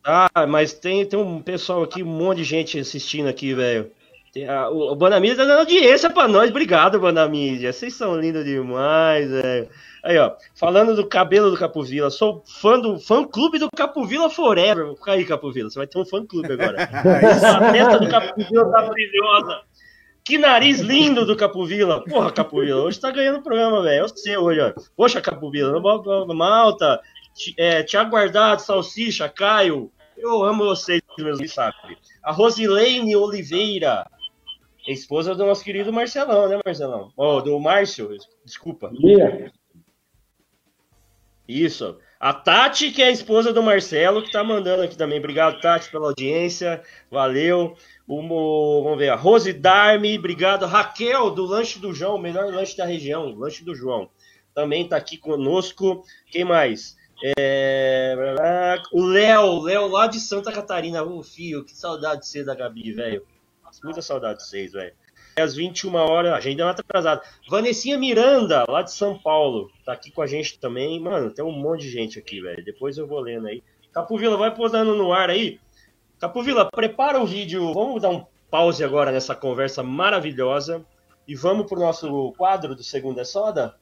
Ah, mas tem, tem um pessoal aqui, um monte de gente assistindo aqui, velho. O, o Banamídia tá dando audiência pra nós, obrigado, Banamídia, vocês são lindos demais, velho. Aí, ó, falando do cabelo do Capovila, sou fã do fã clube do Capovila Forever. Fica aí, Capovila, você vai ter um fã clube agora. [laughs] a testa do Capovila tá brilhosa. Que nariz lindo do Capovila. Porra, Capovila, hoje tá ganhando o programa, velho. É o seu hoje, ó. Poxa, Capovila, Malta, é, Tiago Guardado, Salsicha, Caio, Eu amo vocês, meus sabe? A Rosilene Oliveira, esposa do nosso querido Marcelão, né, Marcelão? Oh, do Márcio, desculpa. Yeah. Isso. A Tati, que é a esposa do Marcelo, que tá mandando aqui também. Obrigado, Tati, pela audiência. Valeu. O, vamos ver, a Rose Darme, obrigado. Raquel, do Lanche do João, o melhor lanche da região, Lanche do João. Também tá aqui conosco. Quem mais? É... O Léo, Léo lá de Santa Catarina. Ô, filho, que saudade de ser da Gabi, velho. Muita saudade de vocês, velho. É às 21 horas, a gente deu uma atrasada. Vanessinha Miranda, lá de São Paulo, tá aqui com a gente também. Mano, tem um monte de gente aqui, velho. Depois eu vou lendo aí. Capovila, vai posando no ar aí. Capovila, prepara o vídeo. Vamos dar um pause agora nessa conversa maravilhosa. E vamos pro nosso quadro do Segunda Soda?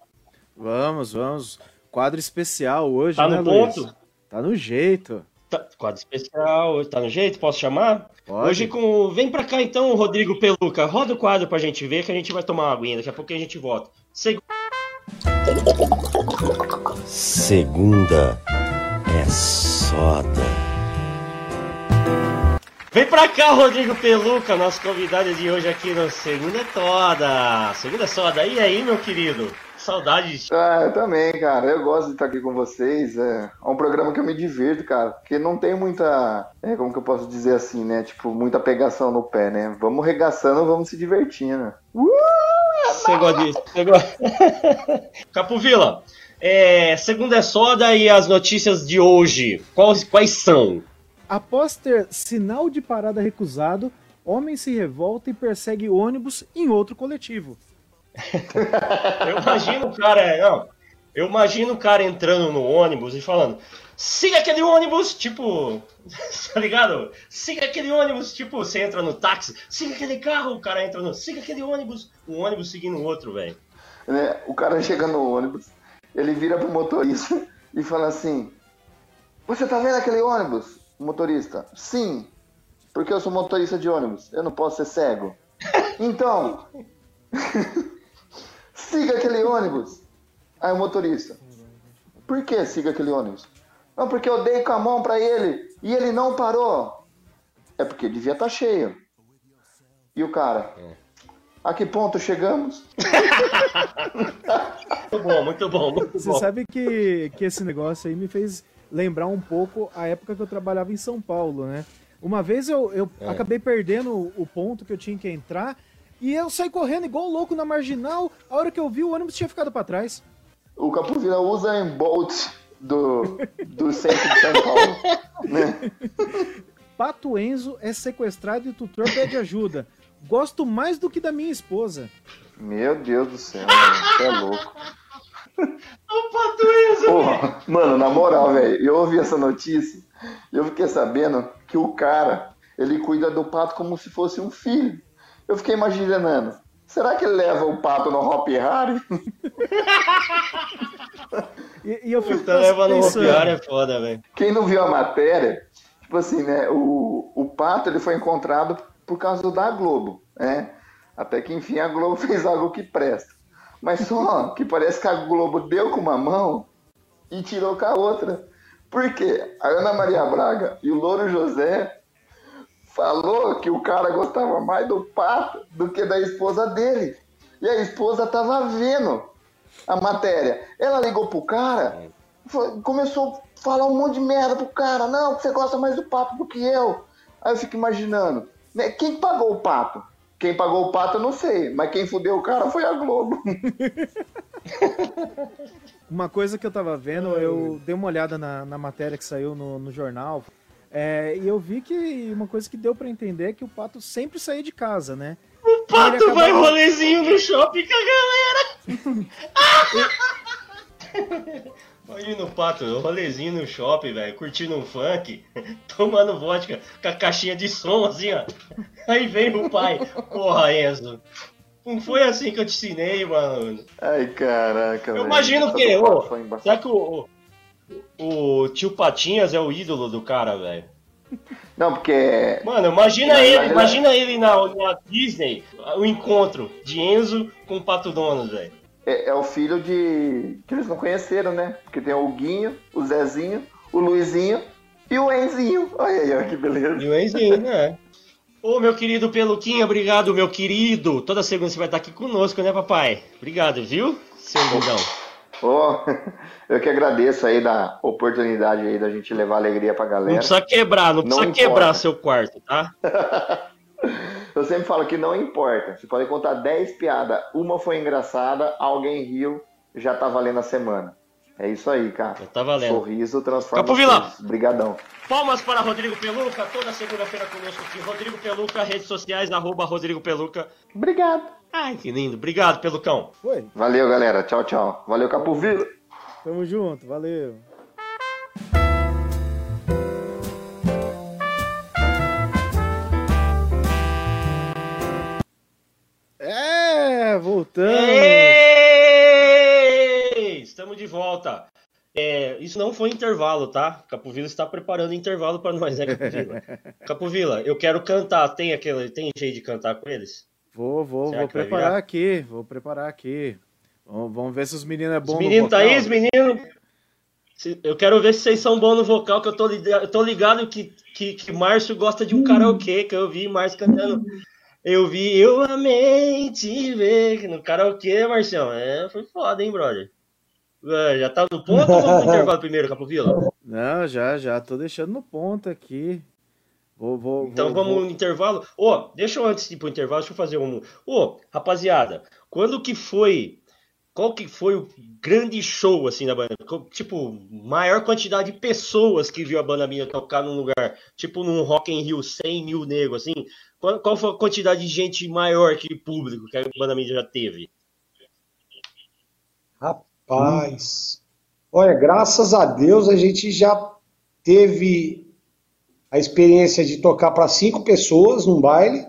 Vamos, vamos. Quadro especial hoje, tá né, no Luiz? ponto? Tá no jeito. Tá, quadro especial, tá no jeito? Posso chamar? Pode. Hoje com. Vem pra cá então, Rodrigo Peluca. Roda o quadro pra gente ver que a gente vai tomar uma aguinha. Daqui a pouco a gente volta. Seg... Segunda é soda. Vem pra cá, Rodrigo Peluca, nosso convidado de hoje aqui no Segunda é Toda. Segunda é Soda. E aí, meu querido? Saudades. Ah, eu também, cara. Eu gosto de estar aqui com vocês. É, é um programa que eu me divirto, cara. Porque não tem muita. É, como que eu posso dizer assim, né? Tipo, muita pegação no pé, né? Vamos regaçando, vamos se divertindo. Uh! Você gosta disso? Você gosta... [laughs] Capovila, é, Segunda é Soda e as notícias de hoje. Quais, quais são? Após ter sinal de parada recusado, homem se revolta e persegue ônibus em outro coletivo. [laughs] Eu imagino o cara, não, eu imagino o cara entrando no ônibus e falando: siga aquele ônibus, tipo, [laughs] tá ligado? Siga aquele ônibus, tipo, você entra no táxi, siga aquele carro, o cara entra no, siga aquele ônibus, um ônibus seguindo o outro, velho. Né? O cara chega no ônibus, ele vira pro motorista [laughs] e fala assim: Você tá vendo aquele ônibus? O motorista: Sim, porque eu sou motorista de ônibus, eu não posso ser cego. Então, siga aquele ônibus. Aí o motorista: Por que siga aquele ônibus? Não, porque eu dei com a mão pra ele e ele não parou. É porque devia estar cheio. E o cara: A que ponto chegamos? [laughs] Muito bom, muito bom, muito Você bom. sabe que, que esse negócio aí me fez lembrar um pouco a época que eu trabalhava em São Paulo, né? Uma vez eu, eu acabei perdendo o ponto que eu tinha que entrar e eu saí correndo igual louco na marginal. A hora que eu vi, o ônibus tinha ficado pra trás. O Capovilla usa em Bolt do, do centro de São Paulo. Né? Pato Enzo é sequestrado e o tutor pede ajuda. Gosto mais do que da minha esposa. Meu Deus do céu, mano, você é louco. O Pato Enzo, Porra, mano, na moral, velho, eu ouvi essa notícia e eu fiquei sabendo que o cara, ele cuida do pato como se fosse um filho. Eu fiquei imaginando, será que ele leva o pato no Hop Harry? [laughs] E, e eu fico Tá levando o pensando, pior é foda, velho. Quem não viu a matéria, tipo assim, né, o, o pato ele foi encontrado por causa da Globo, né? Até que enfim a Globo [laughs] fez algo que presta. Mas só que parece que a Globo deu com uma mão e tirou com a outra. Por quê? A Ana Maria Braga e o Louro José falou que o cara gostava mais do pato do que da esposa dele. E a esposa tava vendo a matéria. Ela ligou pro cara, foi- começou a falar um monte de merda pro cara. Não, você gosta mais do pato do que eu. Aí eu fico imaginando, né, quem pagou o pato? Quem pagou o pato eu não sei, mas quem fudeu o cara foi a Globo. [laughs] Uma coisa que eu tava vendo, eu dei uma olhada na, na matéria que saiu no, no jornal, é, e eu vi que uma coisa que deu pra entender é que o pato sempre saía de casa, né? O Pato Ele vai acabava- rolezinho no shopping com a galera. [laughs] Imagina o Pato, rolezinho no shopping, velho, curtindo um funk, [laughs] tomando vodka com a caixinha de som, assim, ó. Aí vem o pai. Porra, Enzo. Não foi assim que eu te ensinei, mano. Ai, caraca, Eu velho. imagino que, ô, será que o, o, tio Patinhas é o ídolo do cara, velho? Não, porque Mano, imagina Na ele, verdade, imagina ele na, na Disney, o encontro de Enzo com o Pato Donos, velho. é, é o filho de. que eles não conheceram, né? Porque tem o Guinho, o Zezinho, o Luizinho E o Enzinho. Olha aí, olha que beleza. E o Enzinho, né? [laughs] Ô, meu querido Peluquinha, obrigado, meu querido. Toda segunda você vai estar aqui conosco, né, papai? Obrigado, viu, seu lindão? Ô, [laughs] eu que agradeço aí da oportunidade aí da gente levar alegria pra Não galera. precisa quebrar, não, Não precisa importa. quebrar seu quarto, tá? [laughs] Eu sempre falo que não importa. Você pode contar 10 piadas, uma foi engraçada, alguém riu, já tá valendo a semana. É isso aí, cara. Já tá valendo. Sorriso transforma. Capovila! as coisas. Brigadão. Palmas para Rodrigo Peluca, toda segunda-feira conosco aqui. Rodrigo Peluca, redes sociais, arroba Rodrigo Peluca. Obrigado. Ai, que lindo. Obrigado, Pelucão. Foi. Valeu, galera. Tchau, tchau. Valeu, Capovila. Tamo junto, valeu. É, voltamos. Ei! Estamos de volta. É, isso não foi intervalo, tá? Capovila está preparando intervalo para nós, né, Capovila? [laughs] Capovila, eu quero cantar. Tem aquele, tem jeito de cantar com eles? Vou, vou, Será vou preparar aqui, vou preparar aqui. Vamos, vamos ver se os meninos é bom Os no meninos tá vocal. aí, os meninos. Eu quero ver se vocês são bons no vocal, que eu tô, liga- eu tô ligado que, que, que Márcio gosta de um karaokê, que eu vi Márcio cantando. Eu vi, eu amei te ver no karaokê, Marcião. É, foi foda, hein, brother? É, Já tá no ponto ou vamos pro [laughs] intervalo primeiro, Capovila? Não, já, já, tô deixando no ponto aqui. Vou, vou, Então vou, vamos no intervalo. Ô, deixa eu antes de ir pro intervalo, deixa eu fazer um. Ô, rapaziada, quando que foi. Qual que foi o grande show assim da banda? Tipo, maior quantidade de pessoas que viu a banda minha tocar num lugar, tipo num Rock in Rio, 100 mil negros, assim. Qual, qual foi a quantidade de gente maior que público que a banda mídia já teve? Rapaz. Olha, graças a Deus a gente já teve a experiência de tocar para cinco pessoas num baile.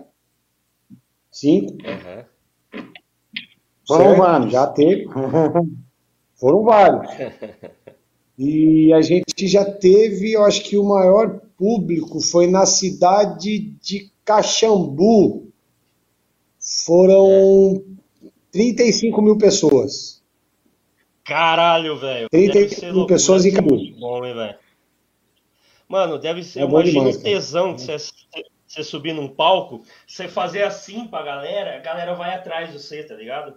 Cinco. Foram certo? vários. Já teve. [laughs] Foram vários. E a gente já teve, eu acho que o maior público foi na cidade de Caxambu. Foram 35 mil pessoas. Caralho, velho. 30 Deve ser loucura, pessoas em muito bom, hein, velho. Mano, deve ser. É imagina demais, o tesão de você, você subir num palco, você fazer assim pra galera, a galera vai atrás de você, tá ligado?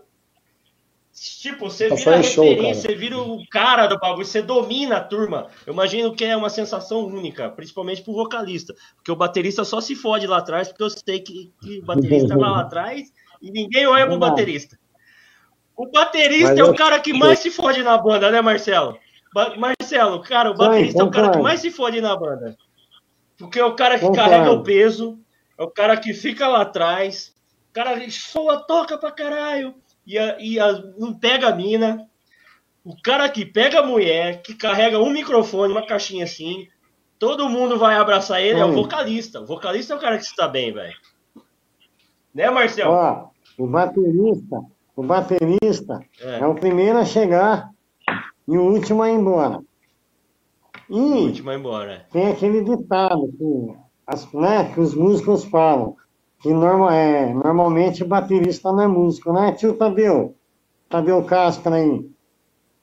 Tipo, você Tá vira a show, referência, cara. você vira o cara do bagulho, você domina a turma. Eu imagino que é uma sensação única, principalmente pro vocalista. Porque o baterista só se fode lá atrás, porque eu sei que, que o baterista vai lá [laughs] atrás e ninguém olha pro baterista. O baterista Mas é eu- o cara que mais se fode na banda, né, Marcelo? Marcelo, cara, o baterista é o cara que mais se fode na banda. Porque é o cara que Concordo. carrega o peso, é o cara que fica lá atrás, o cara que soa, toca pra caralho, e, a- e a- não pega a mina. O cara que pega a mulher, que carrega um microfone, uma caixinha assim, todo mundo vai abraçar ele, é o vocalista. O vocalista é o cara que está bem, velho. Né, Marcelo? Ó, o baterista, o baterista É. é. o primeiro a chegar e o último a ir embora. E O último vai embora. tem aquele ditado que, as- né, que os músicos falam, que norma, é, normalmente o baterista não é músico, né, tio Tadeu? Tadeu Castro aí.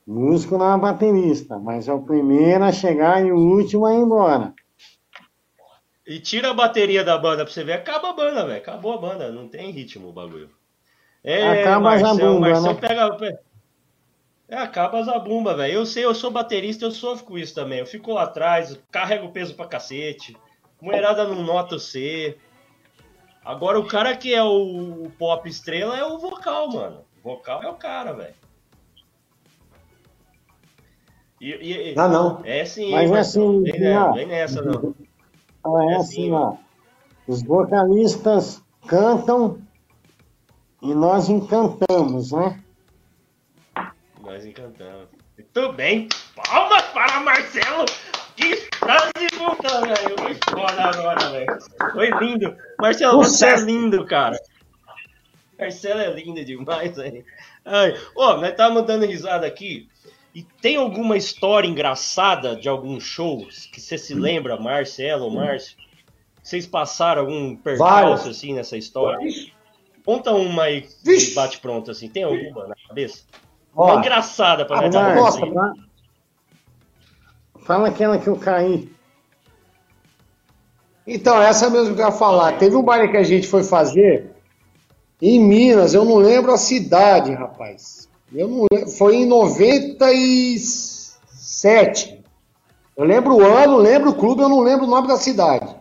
Músico não é baterista, mas é o primeiro a chegar e o último a ir embora. E tira a bateria da banda pra você ver, acaba a banda, velho. Acabou a banda, não tem ritmo o bagulho. É, Acaba a Marcel, zabumba, Marcel né? pega. É, acaba a zabumba, velho. Eu sei, eu sou baterista, eu sofro com isso também. Eu fico lá atrás, carrego peso pra cacete. Mulherada não nota o C. Agora o cara que é o, pop estrela é o vocal, mano. O vocal é o cara, velho. E, e- e- Ah, não. É sim, Mas é assim, vem, nessa, ó. vem nessa, não. Então é É assim, assim, ó. Os vocalistas cantam e nós encantamos, né? Nós encantamos. Muito bem. Palmas para Marcelo. Que frase puta, velho. Foi foda agora, velho. Foi lindo. Marcelo, você é lindo, cara. Marcelo é lindo demais, velho. Ai, Ó, nós tá mandando risada aqui. E tem alguma história engraçada de algum show que você se lembra, Marcelo ou Márcio? Vocês passaram algum percalço assim nessa história? Conta uma aí, bate pronto assim. Tem alguma na cabeça? Ó, Uma engraçada pra Marcos, uma Nossa, risada. fa- fala aquela que eu caí. Então, essa mesmo que eu ia falar. Teve um baile que a gente foi fazer em Minas, eu não lembro a cidade, rapaz. Eu não lembro, foi em 97. Eu lembro o ano, lembro o clube, eu não lembro o nome da cidade.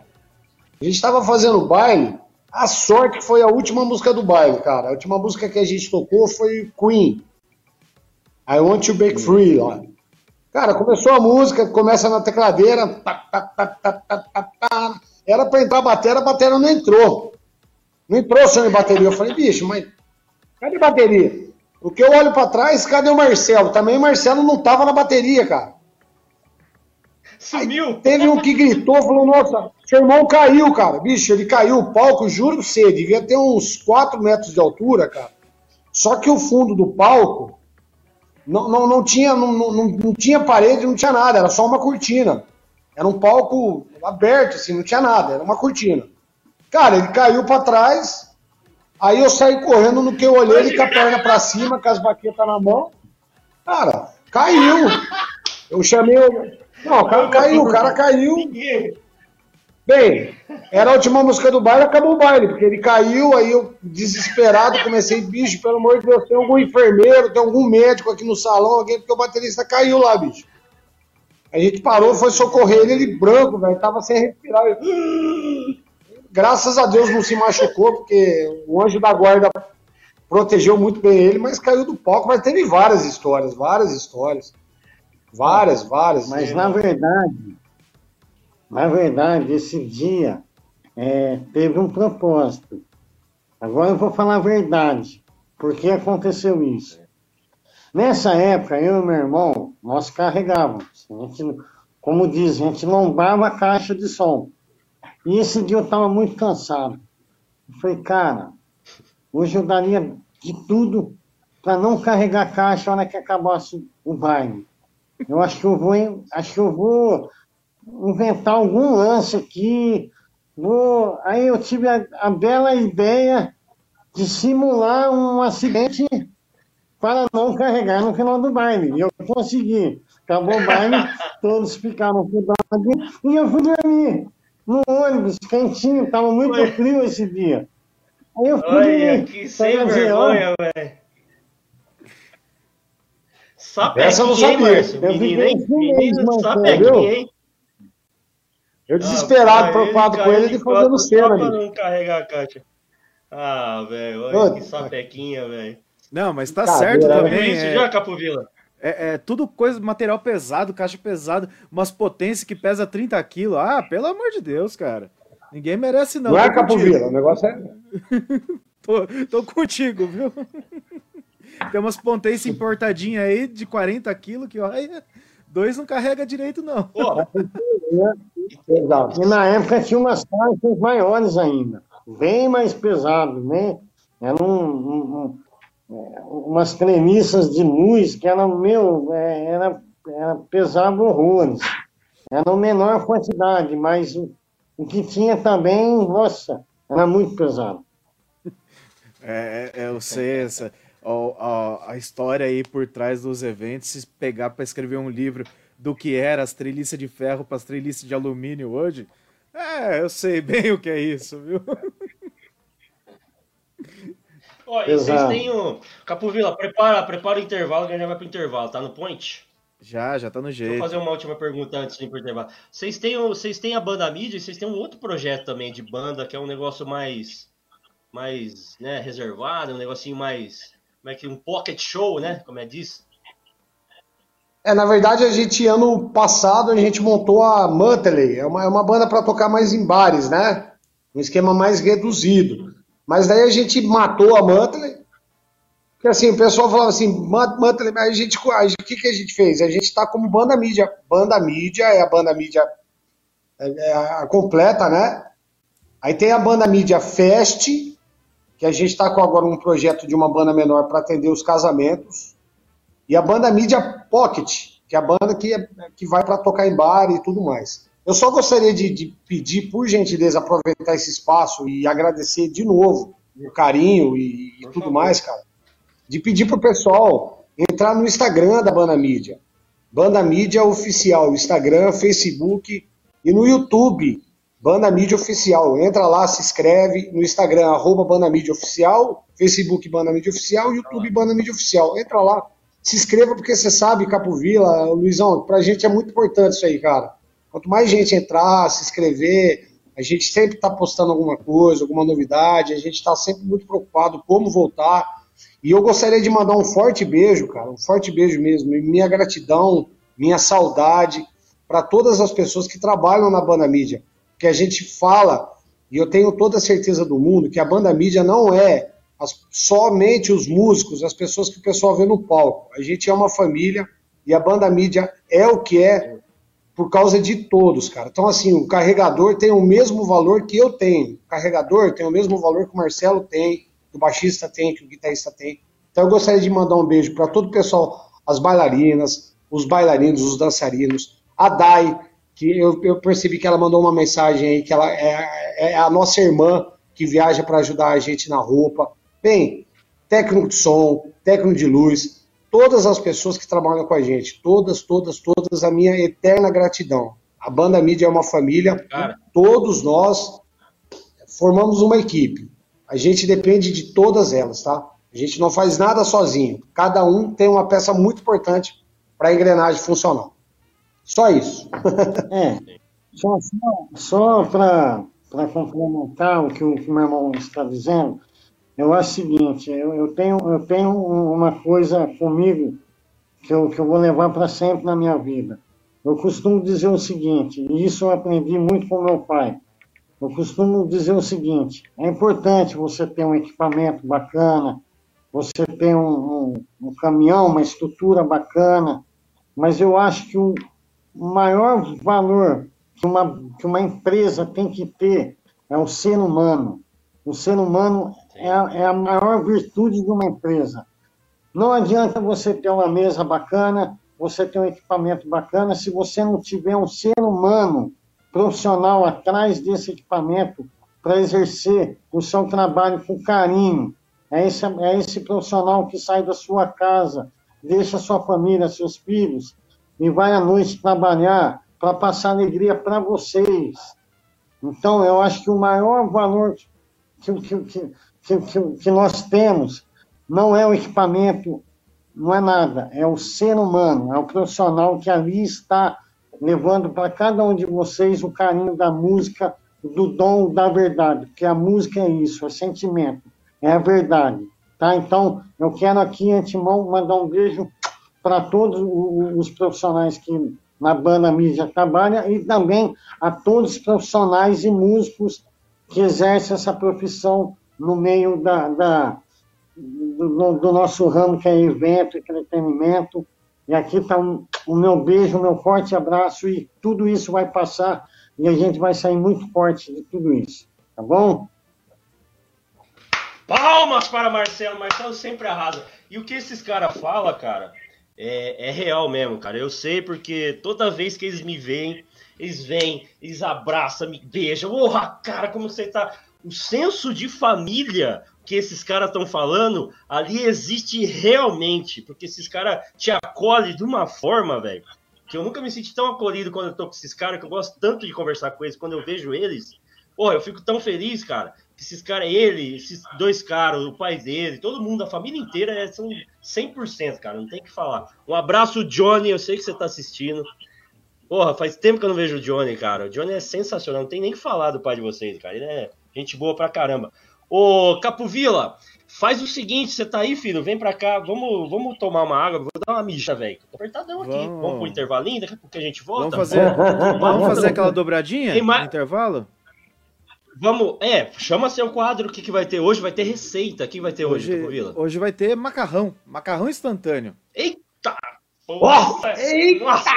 A gente estava fazendo baile, a sorte foi a última música do baile, cara. A última música que a gente tocou foi Queen. I Want to Break Free, ó. Cara, começou a música, começa na tecladeira. Tá, tá, tá, Era pra entrar a bateria, a bateria não entrou. Não entrou som de bateria. Eu falei, bicho, mas cadê bateria? Porque eu olho pra trás, cadê o Marcelo? Também o Marcelo não tava na bateria, cara. Sumiu! Aí teve um que gritou, falou, nossa, seu irmão caiu, cara. Bicho, ele caiu o palco, juro pra você, devia ter uns 4 metros de altura, cara. Só que o fundo do palco não, não, não, tinha, não, não, não tinha parede, não tinha nada, era só uma cortina. Era um palco aberto, assim, não tinha nada, era uma cortina. Cara, ele caiu para trás, aí eu saí correndo, no que eu olhei, ele com a perna para cima, com as baquetas na mão. Cara, caiu. Eu chamei. Não, o cara caiu, o cara caiu. Bem, era a última música do baile, acabou o baile, porque ele caiu, aí eu, desesperado, comecei, bicho, pelo amor de Deus, tem algum enfermeiro, tem algum médico aqui no salão, alguém, porque o baterista caiu lá, bicho. A gente parou, foi socorrer ele, ele branco, velho, tava sem respirar. Graças a Deus não se machucou, porque o anjo da guarda protegeu muito bem ele, mas caiu do palco, mas teve várias histórias, várias histórias. Várias, várias. Mas na verdade, na verdade, esse dia é, teve um propósito. Agora eu vou falar a verdade. Por que aconteceu isso? Nessa época, eu e meu irmão, nós carregávamos. Gente, como diz, a gente lombava a caixa de som. E esse dia eu estava muito cansado. Eu falei, cara, hoje eu daria de tudo para não carregar a caixa na hora que acabasse o baile. Eu acho que eu vou, acho que eu vou inventar algum lance aqui. Vou... Aí eu tive a, a bela ideia de simular um acidente para não carregar no final do baile. E eu consegui. Acabou o baile, [laughs] todos ficaram cuidados e eu fui dormir no ônibus, quentinho, estava muito Oi. frio esse dia. Aí eu fui Olha, que sem vergonha, velho. Só Essa eu não sabia. Menino, hein? Menino, só peguinha, hein? Eu desesperado, ah, preocupado com ele, ele fazendo cena ali. não carregar a caixa. Ah, velho, olha que sapequinha, velho. Não, mas tá certo né? também. Isso é... já, Capovila. É, é, tudo coisa, material pesado, caixa pesado, umas potências que pesa 30 quilos. Ah, pelo amor de Deus, cara. Ninguém merece, não. Não é Capovila, o negócio é. [laughs] tô, tô contigo, viu? [laughs] Tem umas potências importadinhas aí de 40 quilos que, olha, dois não carrega direito, não. E na época tinha umas caixas maiores ainda, bem mais pesado, né? Era um, um, um, umas premissas de luz que eram, meu, é, era, era pesado horrores. Era menor quantidade, mas o, o que tinha também, nossa, era muito pesado. É, é eu sei, essa, a, a história aí por trás dos eventos, se pegar para escrever um livro do que era as treliças de ferro para as treliças de alumínio hoje, é, eu sei [laughs] bem o que é isso, viu? [laughs] Ó, e vocês têm o. Capovila, prepara, prepara o intervalo que a gente vai pro intervalo, tá no point? Já, já tá no jeito. Vou fazer uma última pergunta antes de ir pro intervalo. Vocês têm, vocês têm a banda mídia e vocês têm um outro projeto também de banda, que é um negócio mais. mais, né, reservado, um negocinho mais. Como é que. um pocket show, né? Como é disso? É, na verdade, a gente, ano passado, a gente montou a Muttley. É uma, é uma banda para tocar mais em bares, né? Um esquema mais reduzido. Mas daí a gente matou a Muttley. Porque assim, o pessoal falava assim, Muttley, mas a gente, o que, que a gente fez? A gente está como banda mídia. Banda mídia é a banda mídia é, é a completa, né? Aí tem a banda mídia Fest, que a gente está com agora um projeto de uma banda menor para atender os casamentos. E a banda Mídia Pocket, que é a banda que, é, que vai para tocar em bar e tudo mais. Eu só gostaria de, de, pedir, por gentileza, aproveitar esse espaço e agradecer de novo o carinho e, e tudo mais, cara. De pedir pro pessoal entrar no Instagram da Banda Mídia. Banda Mídia Oficial, Instagram, Facebook e no YouTube. Banda Mídia Oficial. Entra lá, se inscreve no Instagram, arroba Banda Mídia Oficial, Facebook Banda Mídia Oficial, YouTube Banda Mídia Oficial. Entra lá, se inscreva, porque você sabe, Capovila, Luizão, pra gente é muito importante isso aí, cara. Quanto mais gente entrar, se inscrever, a gente sempre tá postando alguma coisa, alguma novidade, a gente tá sempre muito preocupado como voltar. E eu gostaria de mandar um forte beijo, cara, um forte beijo mesmo, minha gratidão, minha saudade para todas as pessoas que trabalham na banda mídia que a gente fala, e eu tenho toda a certeza do mundo, que a banda mídia não é as, somente os músicos, as pessoas que o pessoal vê no palco. A gente é uma família e a banda mídia é o que é por causa de todos, cara. Então, assim, o carregador tem o mesmo valor que eu tenho. O carregador tem o mesmo valor que o Marcelo tem, que o baixista tem, que o guitarrista tem. Então, eu gostaria de mandar um beijo para todo o pessoal, as bailarinas, os bailarinos, os dançarinos, a Dai, que eu, eu, percebi que ela mandou uma mensagem aí, que ela é, é a nossa irmã que viaja para ajudar a gente na roupa. Bem, técnico de som, técnico de luz, todas as pessoas que trabalham com a gente, todas, todas, todas, a minha eterna gratidão. A Banda Mídia é uma família, Cara. todos nós formamos uma equipe. A gente depende de todas elas, tá? A gente não faz nada sozinho. Cada um tem uma peça muito importante para a engrenagem funcionar. Só isso. [laughs] é. Só, só, só para complementar o que o, meu irmão está dizendo, eu acho o seguinte, eu, eu, tenho, eu tenho uma coisa comigo que eu, que eu vou levar para sempre na minha vida. Eu costumo dizer o seguinte, e isso eu aprendi muito com meu pai. Eu costumo dizer o seguinte: é importante você ter um equipamento bacana, você ter um, um, um caminhão, uma estrutura bacana, mas eu acho que o, o maior valor que uma, que uma empresa tem que ter é o ser humano. O ser humano é é a maior virtude de uma empresa. Não adianta você ter uma mesa bacana, você ter um equipamento bacana, se você não tiver um ser humano profissional atrás desse equipamento para exercer o seu trabalho com carinho. É esse, é esse profissional que sai da sua casa, deixa sua família, seus filhos, e vai à noite trabalhar para passar alegria para vocês. Então, eu acho que o maior valor que, que, que, que, que nós temos não é o equipamento, não é nada, é o ser humano, é o profissional que ali está levando para cada um de vocês o carinho da música, do dom da verdade, porque a música é isso, é sentimento, é a verdade. Tá? Então, eu quero aqui, antemão, mandar um beijo para todos os profissionais que na banda mídia trabalham e também a todos os profissionais e músicos que exercem essa profissão no meio da, da do, do, nosso ramo, que é evento, entretenimento. E aqui está o meu beijo, o meu forte abraço, e tudo isso vai passar e a gente vai sair muito forte de tudo isso. Tá bom? Palmas para Marcelo. Marcelo sempre arrasa. E o que esses caras falam, cara? É, é real mesmo, cara. Eu sei porque toda vez que eles me veem, eles vêm, eles abraçam, me beijam. Porra, cara, como você tá. O senso de família que esses caras estão falando, ali existe realmente. Porque esses caras te acolhem de uma forma, velho, que eu nunca me senti tão acolhido quando eu tô com esses caras, que eu gosto tanto de conversar com eles. Quando eu vejo eles, porra, eu fico tão feliz, cara esses caras, ele, esses dois caras, o pai dele, todo mundo, a família inteira é, são 100%, cara, não tem que falar. Um abraço, Johnny, eu sei que você tá assistindo. Porra, faz tempo que eu não vejo o Johnny, cara. O Johnny é sensacional, não tem nem que falar do pai de vocês, cara. Ele é gente boa pra caramba. Ô, Capovila, faz o seguinte, você tá aí, filho, vem pra cá, vamos, vamos tomar uma água, vou dar uma mija, velho. Tô apertadão aqui. Vamos, vamos pro intervalinho, daqui a pouco a gente volta. Vamos fazer, [laughs] vamos fazer aquela dobradinha no intervalo? Vamos, é, chama seu quadro, o que, que vai ter hoje? Vai ter receita, o que vai ter hoje, hoje? Hoje vai ter macarrão, macarrão instantâneo. Eita! Nossa! Eita, nossa.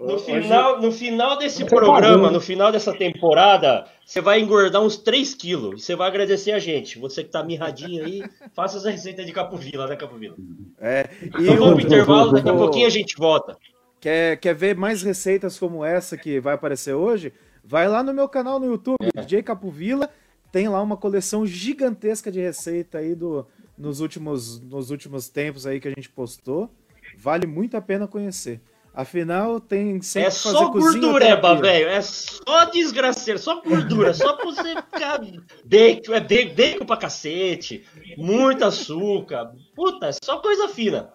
No final, no final desse programa, no final dessa temporada, você vai engordar uns 3 quilos. Você vai agradecer a gente. Você que tá mirradinho aí, faça essa receita de Capovila, né, Capovila? É. E então vamos pro intervalo, daqui a pouquinho a gente volta. Quer, quer ver mais receitas como essa que vai aparecer hoje? Vai lá no meu canal no YouTube, é. DJ Capovila, tem lá uma coleção gigantesca de receita aí do, nos, últimos, nos últimos tempos aí que a gente postou. Vale muito a pena conhecer. Afinal, tem sempre É só gordureba, velho. É só desgraceira, só gordura, só pra você ficar. Bacon, é bacon, bacon pra cacete, muito açúcar. Puta, é só coisa fina.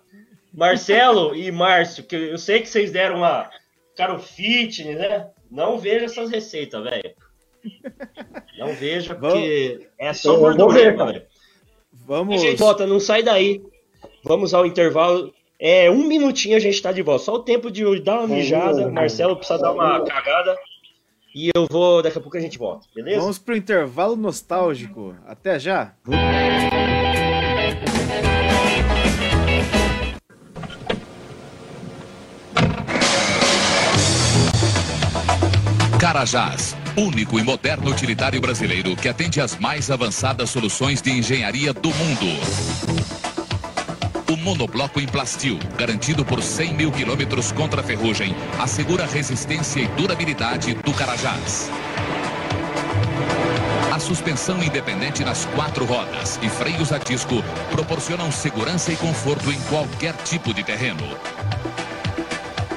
Marcelo e Márcio, que eu sei que vocês deram uma. Cara, o fitness, né? Não vejo essas receitas, velho. Não vejo, porque é só Eu vou ver, gordura, cara. velho. Vamos. Gente, volta, não sai daí. Vamos ao intervalo. É, um minutinho a gente tá de volta. Só o tempo de dar uma mijada. Marcelo precisa dar uma cagada. E eu vou. Daqui a pouco a gente volta, beleza? Vamos pro intervalo nostálgico. Até já. Carajás, único e moderno utilitário brasileiro que atende às mais avançadas soluções de engenharia do mundo. O monobloco em plastil, garantido por 100 mil quilômetros contra a ferrugem, assegura a resistência e durabilidade do Carajás. A suspensão independente nas quatro rodas e freios a disco proporcionam segurança e conforto em qualquer tipo de terreno.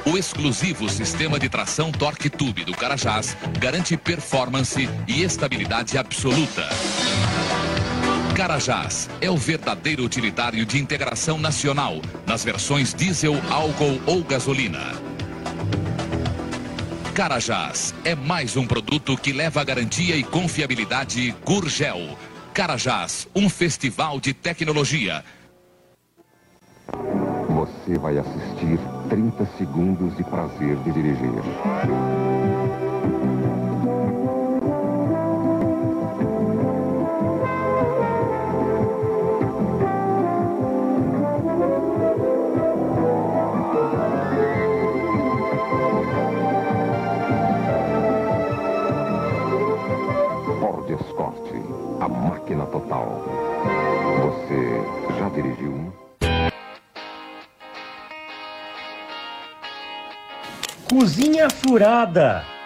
O exclusivo sistema de tração Torque Tube do Carajás garante performance e estabilidade absoluta. Carajás é o verdadeiro utilitário de integração nacional nas versões diesel, álcool ou gasolina. Carajás é mais um produto que leva a garantia e confiabilidade Gurgel. Carajás, um festival de tecnologia. Você vai assistir 30 segundos de prazer de dirigir. Cozinha furada.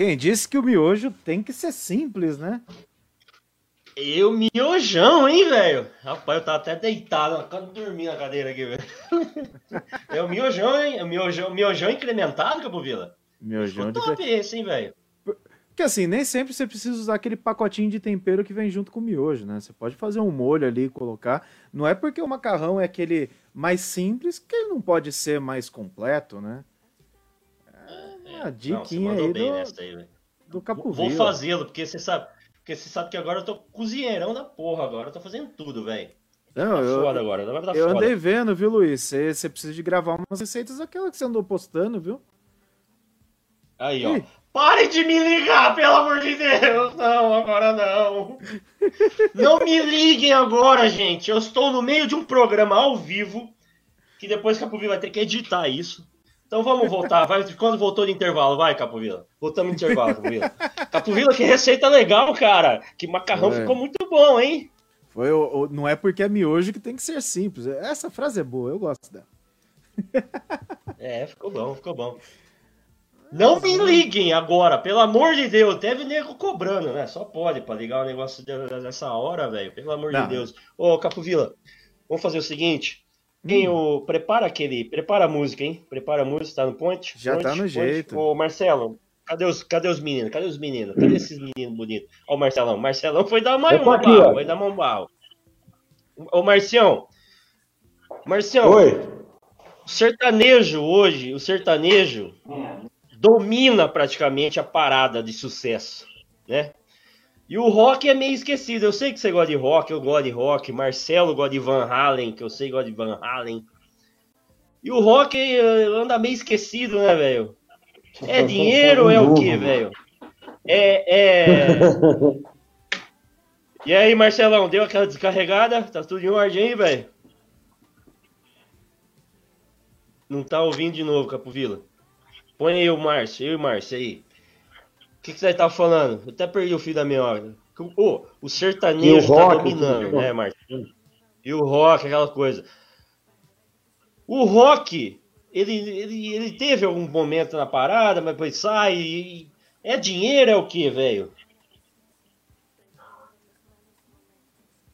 Quem disse que o miojo tem que ser simples, né? Eu miojão, hein, velho? Rapaz, eu tava até deitado, quase dormi na cadeira aqui, velho. [laughs] É o miojão, hein? É o miojão, miojão incrementado, Capovila? Miojão de... Top esse, hein, velho? Porque assim, nem sempre você precisa usar aquele pacotinho de tempero que vem junto com o miojo, né? Você pode fazer um molho ali e colocar. Não é porque o macarrão é aquele mais simples que ele não pode ser mais completo, né? A diquinha aí do, aí, do Vou fazê-lo, porque você sabe. Porque você sabe que agora eu tô cozinheirão da porra agora. Eu tô fazendo tudo, velho. Não, Tá eu, foda agora, agora tá eu foda. andei vendo, viu, Luiz? Você, precisa de gravar umas receitas daquela que você andou postando, viu? Aí, ó. Ih. Pare de me ligar, pelo amor de Deus! Não, agora não! Não me liguem agora, gente. Eu estou no meio de um programa ao vivo, que depois Capovila vai ter que editar isso. Então vamos voltar. Vai, quando voltou de intervalo, vai, Capovila. Voltamos de intervalo, Capovila. Capovila, que receita legal, cara. Que macarrão é. ficou muito bom, hein? Foi, o, o, não é porque é miojo que tem que ser simples. Essa frase é boa, eu gosto dela. [laughs] É, ficou bom, ficou bom. Não me liguem agora, pelo amor de Deus. Teve nego cobrando, né? Só pode pra ligar o negócio dessa hora, velho. Pelo amor não. de Deus. Ô, Capovila, vamos fazer o seguinte. Quem hum. o. Prepara aquele. Prepara a música, hein? Prepara a música, tá no ponte? Já ponte, tá no ponte. jeito. Ô, Marcelo, cadê os, cadê os meninos? Cadê os meninos? Cadê esses meninos bonitos? Ó, o Marcelão. Marcelão foi dar uma mão barro, foi dar mão barro. Ô, Marcião. Marcião. Oi. O sertanejo hoje, o sertanejo domina praticamente a parada de sucesso, né? E o rock é meio esquecido. Eu sei que você gosta de rock, eu gosto de rock. Marcelo gosta de Van Halen, que eu sei que gosta de Van Halen. E o rock eh, anda meio esquecido, né, velho? É [laughs] dinheiro ou é o quê, velho? É, é. [laughs] E aí, Marcelão, deu aquela descarregada? Tá tudo em ordem aí, velho? Não tá ouvindo de novo, Capovila? Põe aí o Márcio, eu e o Márcio aí. O que, que você tá falando? Eu até perdi o fio da minha hora. Oh, o sertanejo o tá dominando, né, Márcio? E o rock, aquela coisa. O rock, ele, ele, ele teve algum momento na parada, mas depois sai. E... É dinheiro, é o que, velho?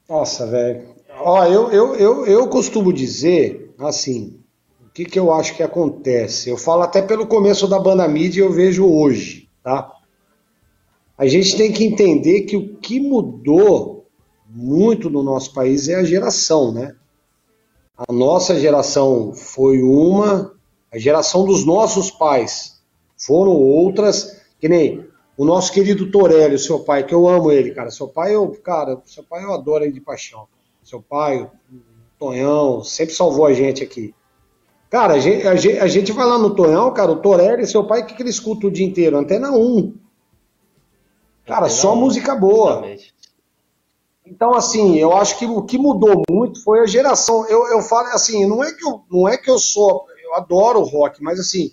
Nossa, velho. Ó, eu, eu, eu, eu costumo dizer, assim, que, que eu acho que acontece? Eu falo até pelo começo da banda mídia eu vejo hoje, tá? A gente tem que entender que o que mudou muito no nosso país é a geração, né? A nossa geração foi uma, a geração dos nossos pais foram outras, que nem o nosso querido Torelli, seu pai, que eu amo ele, cara. Seu pai, eu, cara, seu pai eu adoro ele de paixão. Seu pai, o Tonhão, sempre salvou a gente aqui. Cara, a gente, a gente, vai lá no Tonhão, cara, o Torelli, seu pai, o que, que ele escuta o dia inteiro? Antena 1. Cara, só 1. música boa. Exatamente. Então, assim, eu acho que o que mudou muito foi a geração. Eu, eu falo assim, não é que eu, não é que eu sou, eu adoro rock, mas assim,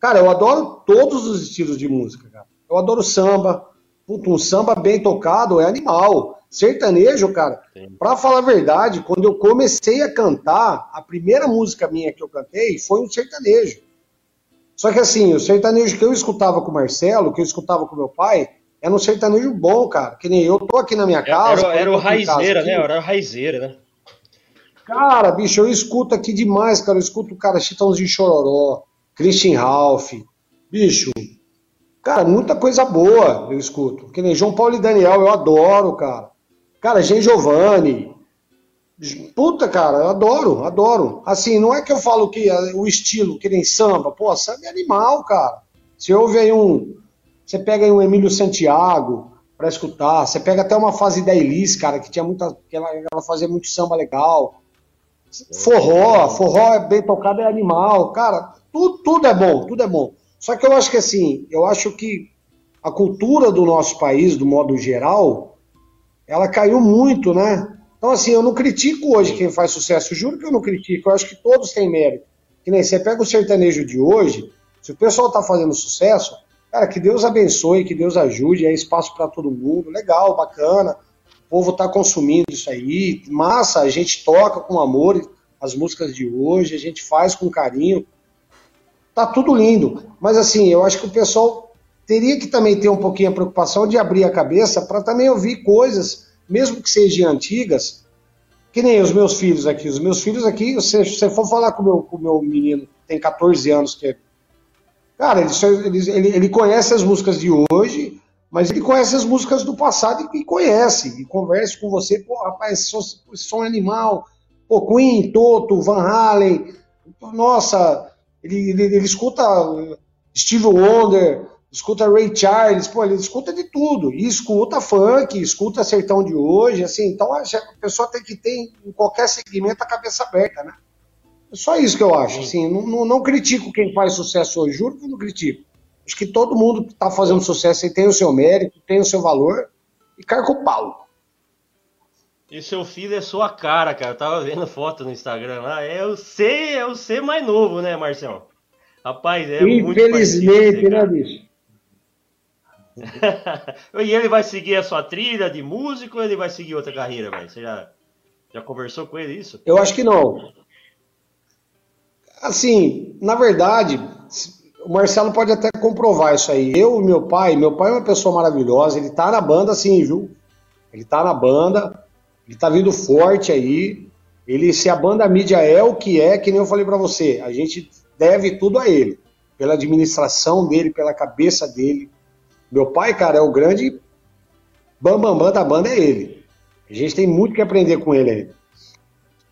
cara, eu adoro todos os estilos de música, cara. Eu adoro samba. Puta, um samba bem tocado é animal. Sertanejo, cara, para falar a verdade, quando eu comecei a cantar, a primeira música minha que eu cantei foi um sertanejo. Só que assim, o sertanejo que eu escutava com o Marcelo, que eu escutava com meu pai, era um sertanejo bom, cara. Que nem eu tô aqui na minha casa. Era, era o raizeira, né? Era o raizeira, né? Cara, bicho, eu escuto aqui demais, cara. Eu escuto, cara, Chitãozinho Chororó, Christian Ralph. Bicho, cara, muita coisa boa eu escuto. Que nem João Paulo e Daniel, eu adoro, cara. Cara, Gen Giovanni. Puta, cara, eu adoro, adoro. Assim, não é que eu falo que o estilo, que nem samba, pô, samba é animal, cara. Você ouve aí um. Você pega aí um Emílio Santiago para escutar. Você pega até uma fase da Elis, cara, que tinha muita. Que ela, ela fazia muito samba legal. Forró, forró é bem tocado, é animal. Cara, tudo, tudo é bom, tudo é bom. Só que eu acho que assim, eu acho que a cultura do nosso país, do modo geral, ela caiu muito, né? Então, assim, eu não critico hoje quem faz sucesso, juro que eu não critico, eu acho que todos têm mérito. Que nem você pega o sertanejo de hoje, se o pessoal tá fazendo sucesso, cara, que Deus abençoe, que Deus ajude, é espaço para todo mundo, legal, bacana, o povo tá consumindo isso aí, massa, a gente toca com amor as músicas de hoje, a gente faz com carinho, tá tudo lindo, mas assim, eu acho que o pessoal teria que também ter um pouquinho a preocupação de abrir a cabeça para também ouvir coisas, mesmo que sejam antigas, que nem os meus filhos aqui. Os meus filhos aqui, se você for falar com o meu, meu menino, tem 14 anos, que é, Cara, ele, ele, ele conhece as músicas de hoje, mas ele conhece as músicas do passado e, e conhece, e conversa com você, pô, rapaz, som, som animal, pô, Queen, Toto, Van Halen, nossa, ele, ele, ele escuta Steve Wonder, escuta Ray Charles, pô, ele escuta de tudo, e escuta funk, escuta sertão de hoje, assim, então a pessoa tem que ter em qualquer segmento a cabeça aberta, né? É só isso que eu acho, assim, não, não, não critico quem faz sucesso hoje, juro que eu não critico. Acho que todo mundo que está fazendo sucesso aí tem o seu mérito, tem o seu valor, e carga o pau. E seu filho é sua cara, cara. Eu tava vendo foto no Instagram lá. É o C, é o C mais novo, né, Marcelo? Rapaz, é muito Infelizmente, né, bicho? [laughs] e ele vai seguir a sua trilha de músico ou ele vai seguir outra carreira, velho? Você já, já conversou com ele isso? Eu acho que não. Assim, na verdade, o Marcelo pode até comprovar isso aí. Eu e meu pai, meu pai é uma pessoa maravilhosa, ele tá na banda sim, viu? Ele tá na banda, ele tá vindo forte aí. Ele, se a banda mídia é o que é, que nem eu falei para você, a gente deve tudo a ele. Pela administração dele, pela cabeça dele. Meu pai, cara, é o grande bambambam bam, bam da banda, é ele. A gente tem muito que aprender com ele ainda.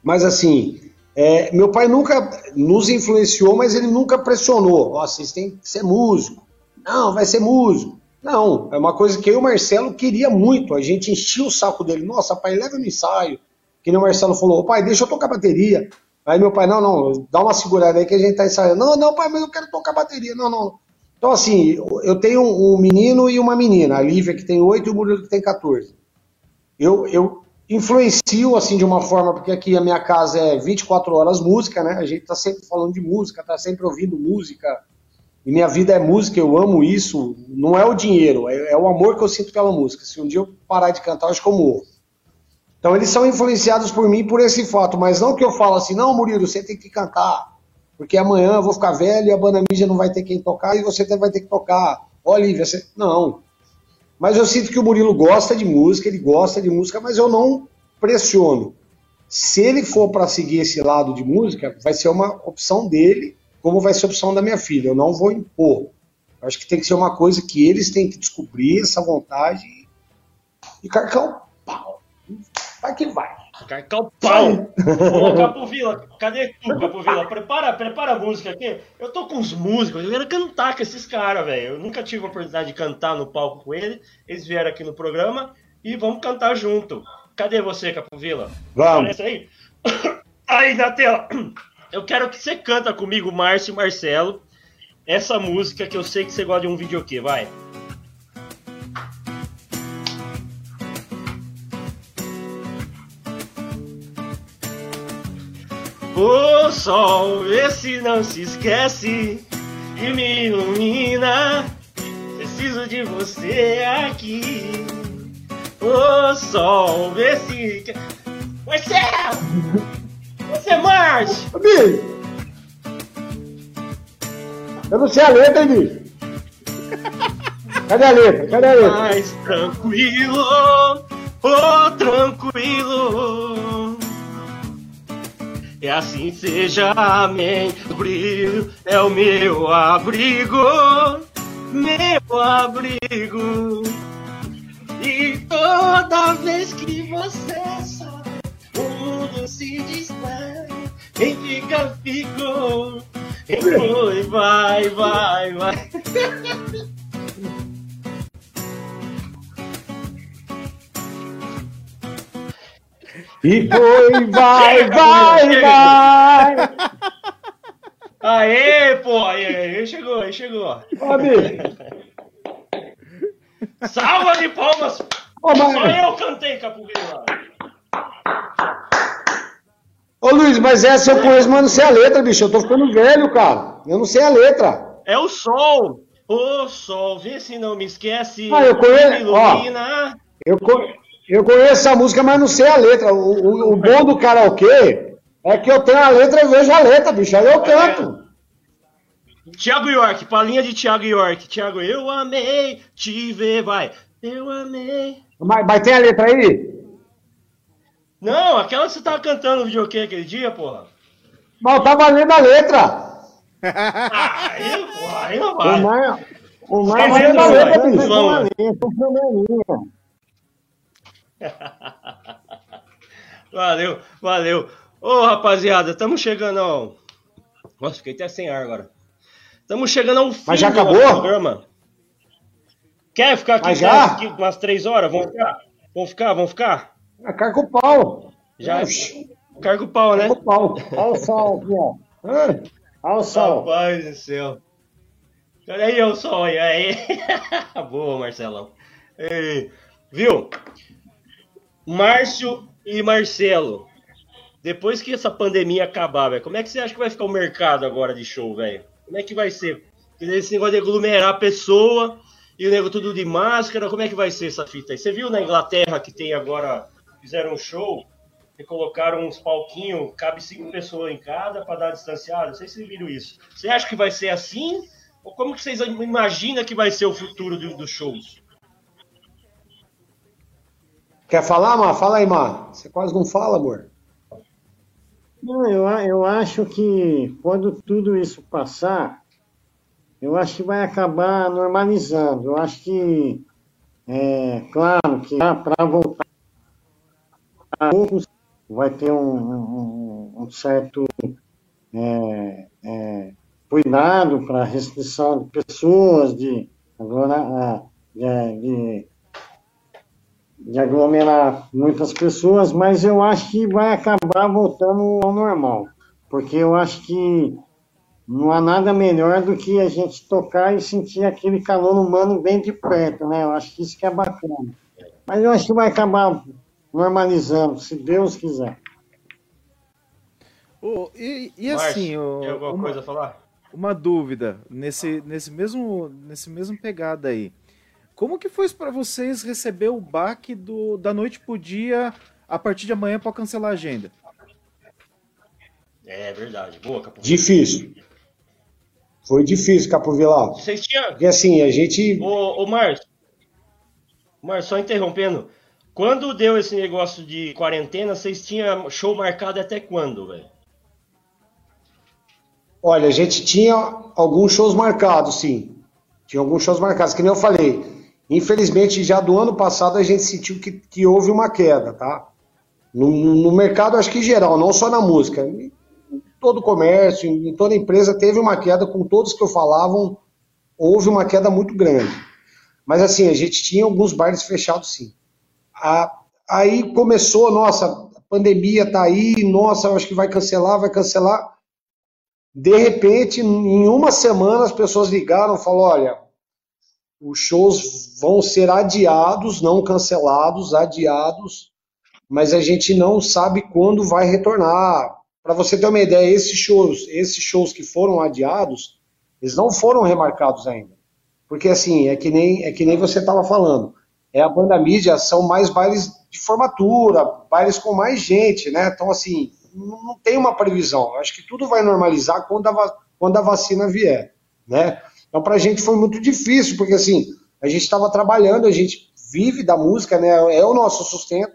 Mas assim, é, meu pai nunca nos influenciou, mas ele nunca pressionou. Ó, vocês têm que ser músico. Não, vai ser músico. Não, é uma coisa que eu e o Marcelo queria muito. A gente enchia o saco dele. Nossa, pai, leva no ensaio. Que nem o Marcelo falou, pai, deixa eu tocar bateria. Aí meu pai, não, não, dá uma segurada aí que a gente tá ensaiando. Não, não, pai, mas eu quero tocar bateria. Não, não. Então, assim, eu tenho um menino e uma menina, a Lívia que tem 8 e o Murilo que tem 14. Eu, eu influencio assim de uma forma, porque aqui a minha casa é 24 horas música, né? A gente tá sempre falando de música, tá sempre ouvindo música. E minha vida é música, eu amo isso. Não é o dinheiro, é, é o amor que eu sinto pela música. Se um dia eu parar de cantar, eu acho que eu morro. Então eles são influenciados por mim por esse fato, mas não que eu falo assim, não, Murilo, você tem que cantar, porque amanhã eu vou ficar velho e a banda mídia não vai ter quem tocar e você vai ter que tocar. Olivia, você... não. Mas eu sinto que o Murilo gosta de música, ele gosta de música, mas eu não pressiono. Se ele for para seguir esse lado de música, vai ser uma opção dele, como vai ser a opção da minha filha. Eu não vou impor. Eu acho que tem que ser uma coisa que eles têm que descobrir essa vontade e carcar o pau. Vai que vai. Carcar o pau! Ô, Capovila, cadê tu, Capovila? Prepara, prepara a música aqui. Eu tô com os músicos, eu quero cantar com esses caras, velho. Eu nunca tive a oportunidade de cantar no palco com ele. Eles vieram aqui no programa e vamos cantar junto. Cadê você, Capovila? Vamos. Aparece aí. [coughs] Aí na tela. [coughs] Eu quero que você canta comigo, Márcio e Marcelo, essa música que eu sei que você gosta de um videokê, vai. O sol, vê se não se esquece e me ilumina. Preciso de você aqui. O sol, vê se. Marcelo! Você, Márcio! Bicho! Eu não sei a letra, bicho. Cadê a letra? Cadê a letra? Mais tranquilo, oh tranquilo. E assim seja, amém. O brilho é o meu abrigo, meu abrigo. E toda vez que você sai, o mundo se distrai. Quem fica, ficou. Quem foi, vai, vai, vai. [laughs] E foi, vai, [laughs] vai, vai. Aê, pô, aí, chegou, aí chegou. Ó. Salva de palmas! Ô, Só eu cantei, Capovila. Ô Luiz, mas essa eu conheço, mas não sei a letra, bicho. Eu tô ficando velho, cara. Eu não sei a letra. É o sol. O sol, vê se não me esquece. Ah, eu conheço- ilumina. Eu, co- eu conheço essa música, mas não sei a letra. O, o- o bom do karaokê é que eu tenho a letra e vejo a letra, bicho. Aí eu canto. Tiago York, palinha de Tiago York. Tiago, eu amei te ver, vai. Eu amei. Mas, mas tem a letra aí? Não, aquela que você tava cantando no videokê aquele dia, porra. Mas eu tava lendo a letra. Aí, porra, aí não O vai. O Só Mar... lendo, Mar- vai. Mar- Vamos. Mar- Mar- [laughs] Valeu, valeu. Ô, rapaziada, estamos chegando ao... Nossa, fiquei até sem ar agora. Estamos chegando ao fim Mas já acabou? programa. Quer ficar aqui, já? aqui umas três horas? Vamos ficar? Vamos ficar? Vamos ficar? É carga o pau. Já Oxi, carga o pau, né? carga o pau. Olha o sol aqui, ó. Ah, Olha o sol. Rapaz do céu. Olha aí o sol aí. aí. [laughs] Boa, Marcelão. Ei, viu? Márcio e Marcelo, depois que essa pandemia acabar, velho, como é que você acha que vai ficar o mercado agora de show, velho? Como é que vai ser? Esse negócio de aglomerar a pessoa e o negócio tudo de máscara, como é que vai ser essa fita aí? Você viu na Inglaterra que tem agora, fizeram um show e colocaram uns palquinhos, cabe cinco pessoas em cada para dar distanciado? Não sei se vocês viram isso. Você acha que vai ser assim? Ou como que vocês imaginam que vai ser o futuro do, dos shows? Quer falar, Mar? Fala aí, Mar. Você quase não fala, amor. Não, eu, eu acho que quando tudo isso passar, eu acho que vai acabar normalizando. Eu acho que, é, claro, que para voltar a poucos vai ter um, um, um certo é, é, cuidado para restrição de pessoas, de, agora, de, de de aglomerar muitas pessoas, mas eu acho que vai acabar voltando ao normal, porque eu acho que não há nada melhor do que a gente tocar e sentir aquele calor humano bem de perto, né? Eu acho que isso que é bacana. Mas eu acho que vai acabar normalizando, se Deus quiser. Oh, e, e assim, oh, tem alguma uma, coisa a falar? Uma dúvida nesse, nesse mesmo nesse mesmo pegada aí. Como que foi para vocês receber o baque do, da noite pro dia a partir de amanhã para cancelar a agenda? É verdade. Boa, Capo. Difícil. Foi difícil, Capo Vilar. Vocês tinham. Porque assim, a gente. Ô, ô Márcio. Márcio, só interrompendo. Quando deu esse negócio de quarentena, vocês tinham show marcado até quando, velho? Olha, a gente tinha alguns shows marcados, sim. Tinha alguns shows marcados, que nem eu falei. Infelizmente, já do ano passado a gente sentiu que, que houve uma queda, tá? No, no, mercado, acho que em geral, não só na música. Em todo comércio, em toda empresa, teve uma queda, com todos que eu falavam, houve uma queda muito grande. Mas assim, a gente tinha alguns bares fechados sim. A, aí começou, nossa, a pandemia tá aí, nossa, eu acho que vai cancelar, vai cancelar. De repente, em uma semana, as pessoas ligaram e falaram: olha, os shows vão ser adiados, não cancelados, adiados, mas a gente não sabe quando vai retornar. Para você ter uma ideia, esses shows, esses shows que foram adiados, eles não foram remarcados ainda. Porque assim, é que nem, é que nem você estava falando. É a banda mídia, são mais bailes de formatura, bailes com mais gente, né? Então, assim, não tem uma previsão. Acho que tudo vai normalizar quando a, quando a vacina vier, né? Então, para a gente foi muito difícil, porque assim, a gente estava trabalhando, a gente vive da música, né? É o nosso sustento.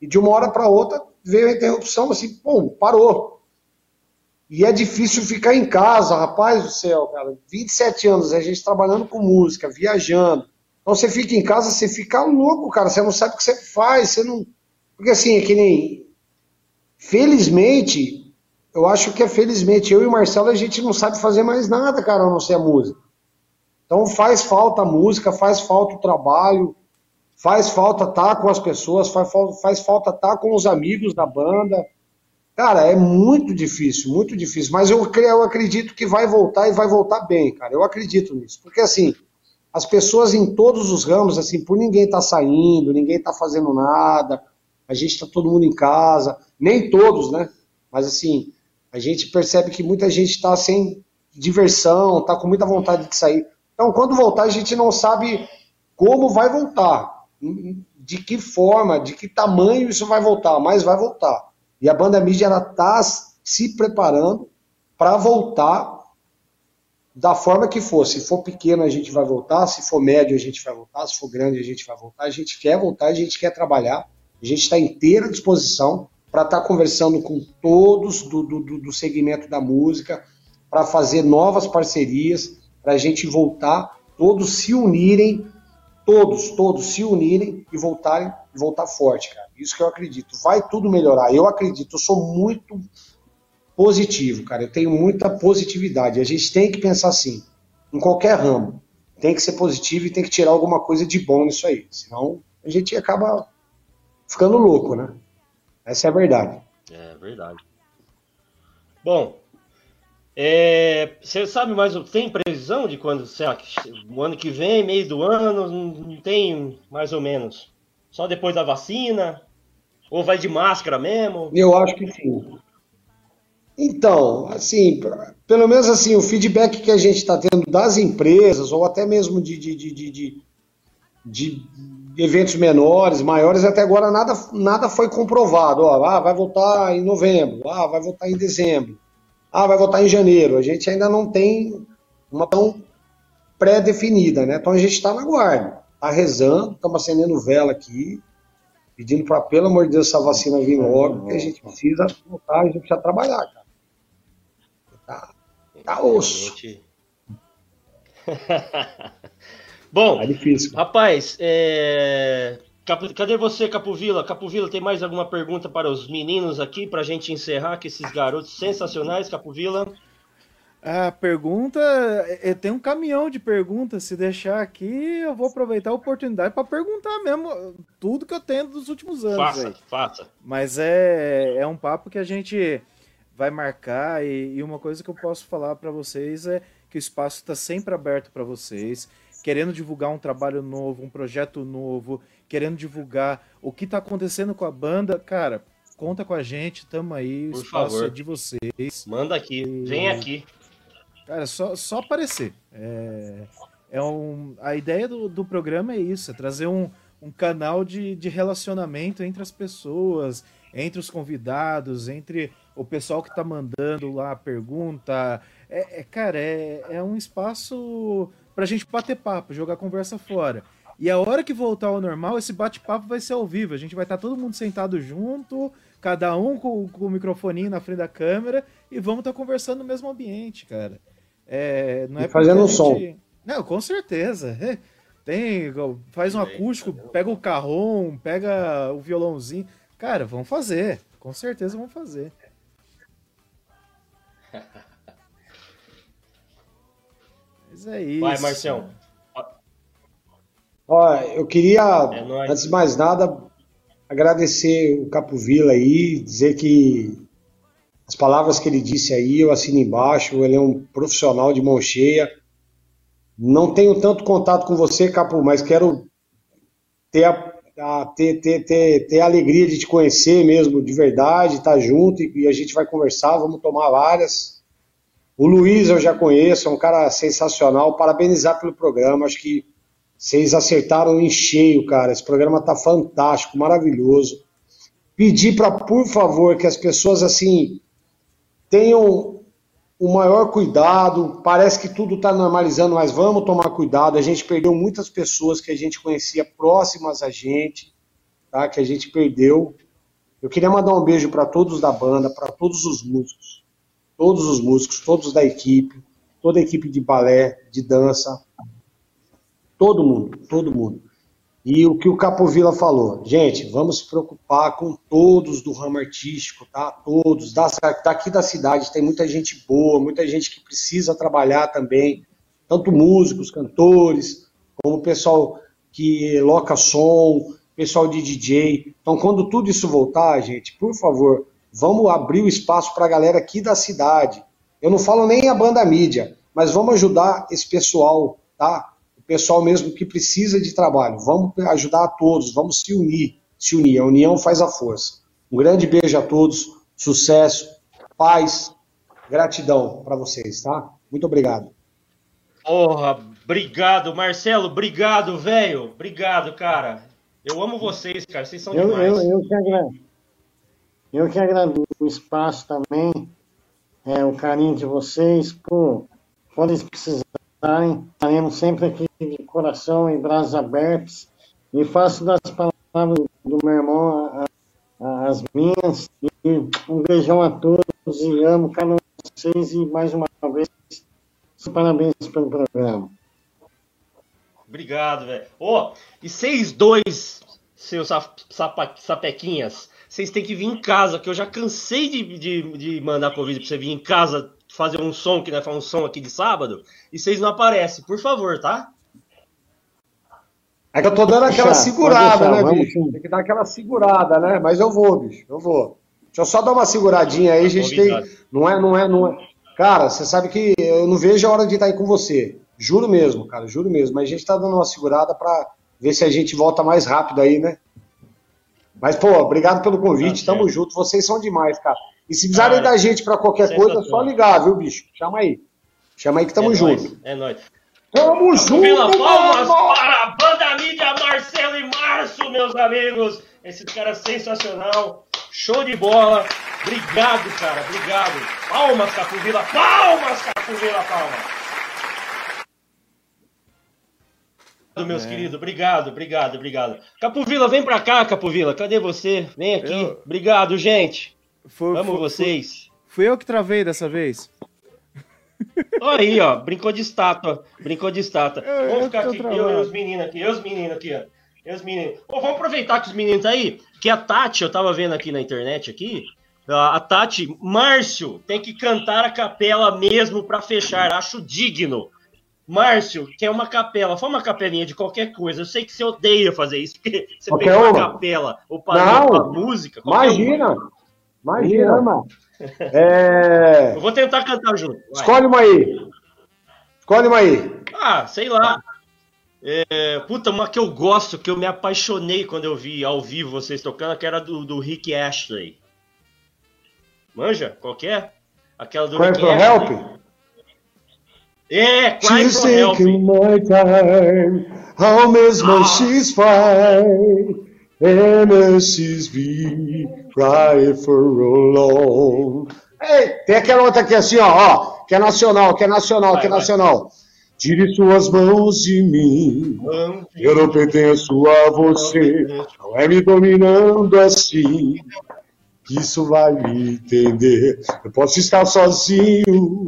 E de uma hora para outra veio a interrupção, assim, pum, parou. E é difícil ficar em casa, rapaz do céu, cara. 27 anos, a gente trabalhando com música, viajando. Então você fica em casa, você fica louco, cara. Você não sabe o que você faz, você não. Porque assim, é que nem. Felizmente, eu acho que é felizmente, eu e o Marcelo, a gente não sabe fazer mais nada, cara, a não ser a música. Então faz falta a música, faz falta o trabalho, faz falta estar com as pessoas, faz, faz falta estar com os amigos da banda. Cara, é muito difícil, muito difícil. Mas eu, eu acredito que vai voltar e vai voltar bem, cara. Eu acredito nisso. Porque assim, as pessoas em todos os ramos, assim, por ninguém tá saindo, ninguém tá fazendo nada, a gente tá todo mundo em casa, nem todos, né? Mas assim, a gente percebe que muita gente está sem diversão, tá com muita vontade de sair. Então, quando voltar, a gente não sabe como vai voltar, de que forma, de que tamanho isso vai voltar, mas vai voltar. E a banda mídia está se preparando para voltar da forma que for. Se for pequeno, a gente vai voltar, se for médio, a gente vai voltar, se for grande, a gente vai voltar. A gente quer voltar, a gente quer trabalhar, a gente está inteira disposição para estar tá conversando com todos do, do, do segmento da música, para fazer novas parcerias para a gente voltar, todos se unirem, todos, todos se unirem e voltarem, voltar forte, cara. Isso que eu acredito. Vai tudo melhorar. Eu acredito, eu sou muito positivo, cara. Eu tenho muita positividade. A gente tem que pensar assim, em qualquer ramo. Tem que ser positivo e tem que tirar alguma coisa de bom nisso aí. Senão a gente acaba ficando louco, né? Essa é a verdade. É verdade. Bom, é, você sabe mais, tem previsão de quando, será que o ano que vem, meio do ano, não tem mais ou menos? Só depois da vacina? Ou vai de máscara mesmo? Eu acho que sim. Então, assim, pelo menos assim, o feedback que a gente está tendo das empresas, ou até mesmo de, de, de, de, de eventos menores, maiores, até agora nada, nada foi comprovado. Ó, ah, vai voltar em novembro, ah, vai voltar em dezembro, ah, vai voltar em janeiro. A gente ainda não tem uma tão pré-definida, né? Então a gente está na guarda, está rezando, estamos acendendo vela aqui, pedindo para, pelo amor de Deus, essa vacina vir logo, porque a gente precisa voltar, a gente precisa trabalhar, cara. Tá, tá osso. [laughs] Bom, tá difícil. rapaz, é... cadê você, Capovila? Capovila, tem mais alguma pergunta para os meninos aqui, para a gente encerrar com esses garotos sensacionais, Capovila? A pergunta, é, tem um caminhão de perguntas. Se deixar aqui, eu vou aproveitar a oportunidade para perguntar mesmo tudo que eu tenho dos últimos anos. Faça, aí. faça. Mas é, é um papo que a gente vai marcar e, e uma coisa que eu posso falar para vocês é que o espaço está sempre aberto para vocês querendo divulgar um trabalho novo, um projeto novo, querendo divulgar o que está acontecendo com a banda, cara, conta com a gente, tamo aí, o Por espaço favor. é de vocês. Manda aqui, e... vem aqui. Cara, só, só aparecer. É, é um, a ideia do, do programa é isso, é trazer um, um canal de, de relacionamento entre as pessoas, entre os convidados, entre o pessoal que tá mandando lá a pergunta. É, é cara, é, é um espaço pra gente bater papo, jogar conversa fora. E a hora que voltar ao normal, esse bate-papo vai ser ao vivo. A gente vai estar tá todo mundo sentado junto, cada um com, com o microfoninho na frente da câmera, e vamos estar tá conversando no mesmo ambiente, cara. É, não é fazendo um gente... som. Não, com certeza. Tem, faz um acústico, pega o carrom, pega o violãozinho. Cara, vamos fazer. Com certeza vamos fazer. [laughs] Mas é isso. Vai, Marcião. Olha, eu queria, é antes de mais nada, agradecer o Capo Vila aí, dizer que as palavras que ele disse aí, eu assino embaixo, ele é um profissional de mão cheia. Não tenho tanto contato com você, Capo, mas quero ter a, a ter, ter, ter, ter a alegria de te conhecer mesmo, de verdade, estar junto e, e a gente vai conversar, vamos tomar várias. O Luiz eu já conheço, é um cara sensacional. Parabenizar pelo programa, acho que vocês acertaram em cheio, cara. Esse programa tá fantástico, maravilhoso. Pedir para, por favor, que as pessoas assim tenham o maior cuidado. Parece que tudo está normalizando, mas vamos tomar cuidado. A gente perdeu muitas pessoas que a gente conhecia próximas a gente, tá? Que a gente perdeu. Eu queria mandar um beijo para todos da banda, para todos os músicos todos os músicos, todos da equipe, toda a equipe de balé, de dança, todo mundo, todo mundo. E o que o Capovilla falou, gente, vamos se preocupar com todos do ramo artístico, tá? Todos, daqui da cidade tem muita gente boa, muita gente que precisa trabalhar também, tanto músicos, cantores, como o pessoal que loca som, pessoal de DJ. Então, quando tudo isso voltar, gente, por favor, Vamos abrir o espaço para a galera aqui da cidade. Eu não falo nem a banda mídia, mas vamos ajudar esse pessoal, tá? Pessoal mesmo que precisa de trabalho. Vamos ajudar a todos, vamos se unir. Se unir, a união faz a força. Um grande beijo a todos, sucesso, paz, gratidão para vocês, tá? Muito obrigado. Porra, obrigado, Marcelo, obrigado, velho. Obrigado, cara. Eu amo vocês, cara. Vocês são eu, demais. Eu, eu que agradeço. Eu que agradeço o espaço também, é, o carinho de vocês. Pô, quando eles precisarem, estaremos sempre aqui de coração e braços abertos. E faço das palavras do meu irmão a, a, as minhas. E um beijão a todos e amo cada um de vocês. E mais uma vez, parabéns pelo programa. Obrigado, velho. Ó, oh, e vocês dois, seus sapequinhas, vocês têm que vir em casa, que eu já cansei de, de, de mandar convite pra você vir em casa fazer um som, que né, fazer um som aqui de sábado, e vocês não aparecem, por favor, tá? É que eu tô dando aquela deixar, segurada, deixar, né, bicho? Tem que dar aquela segurada, né? Mas eu vou, bicho, eu vou. Deixa eu só dar uma seguradinha aí, a gente tem. Não é, não é, não é. Cara, você sabe que eu não vejo a hora de estar aí com você. Juro mesmo, cara, juro mesmo. Mas a gente tá dando uma segurada pra ver se a gente volta mais rápido aí, né? Mas, pô, obrigado pelo convite, Tá tamo junto, vocês são demais, cara. E se precisarem Cara, da gente pra qualquer coisa, é só ligar, viu, bicho? Chama aí. Chama aí que tamo é junto. Nóis, é nóis. Tamo junto, Vila Palmas mano! para a banda mídia Marcelo e Márcio, meus amigos. Esse cara é sensacional. Show de bola. Obrigado, cara. Obrigado. Palmas, Capuvila. Palmas, Capuvila. Palmas. Meus É. queridos, obrigado, obrigado, obrigado. Capuvila, vem pra cá, Capuvila. Cadê você? Vem aqui. Eu- Obrigado, gente. Foi, Amo foi- vocês. Fui eu que travei dessa vez. Olha aí, ó. Brincou de estátua. Brincou de estátua. Eu- vamos eu ficar aqui. travado. Eu e os meninos aqui. Eu e os meninos aqui, ó. Eu e os meninos. Ô, vamos aproveitar que os meninos tá aí. Que a Tati, eu tava vendo aqui na internet aqui. A a Tati, Márcio, tem que cantar a capela mesmo pra fechar. Acho digno. Márcio, que é uma capela, foi uma capelinha de qualquer coisa. Eu sei que você odeia fazer isso, porque você Qualquer pegou uma uma. capela ou para música. qualquer uma. Imagina! Imagina, mano. [laughs] É... Eu vou tentar cantar junto. vai. Escolhe uma aí. Escolhe uma aí. Ah, sei lá. É, puta, uma que eu gosto, que eu me apaixonei quando eu vi ao vivo vocês tocando, que era do, do Rick Ashley. Manja? Qual que é? Aquela do Cry Rick for Ashley. help? É, She's taking my time, how mesmo Ah. she's fine, and as she's be cry for long. Ei, tem aquela outra aqui assim, ó, ó, que é nacional, que é nacional, Vai, que é vai. nacional. Tire suas mãos de mim, eu não pertenço a você, não é me dominando assim. Isso vai me entender. Eu posso estar sozinho,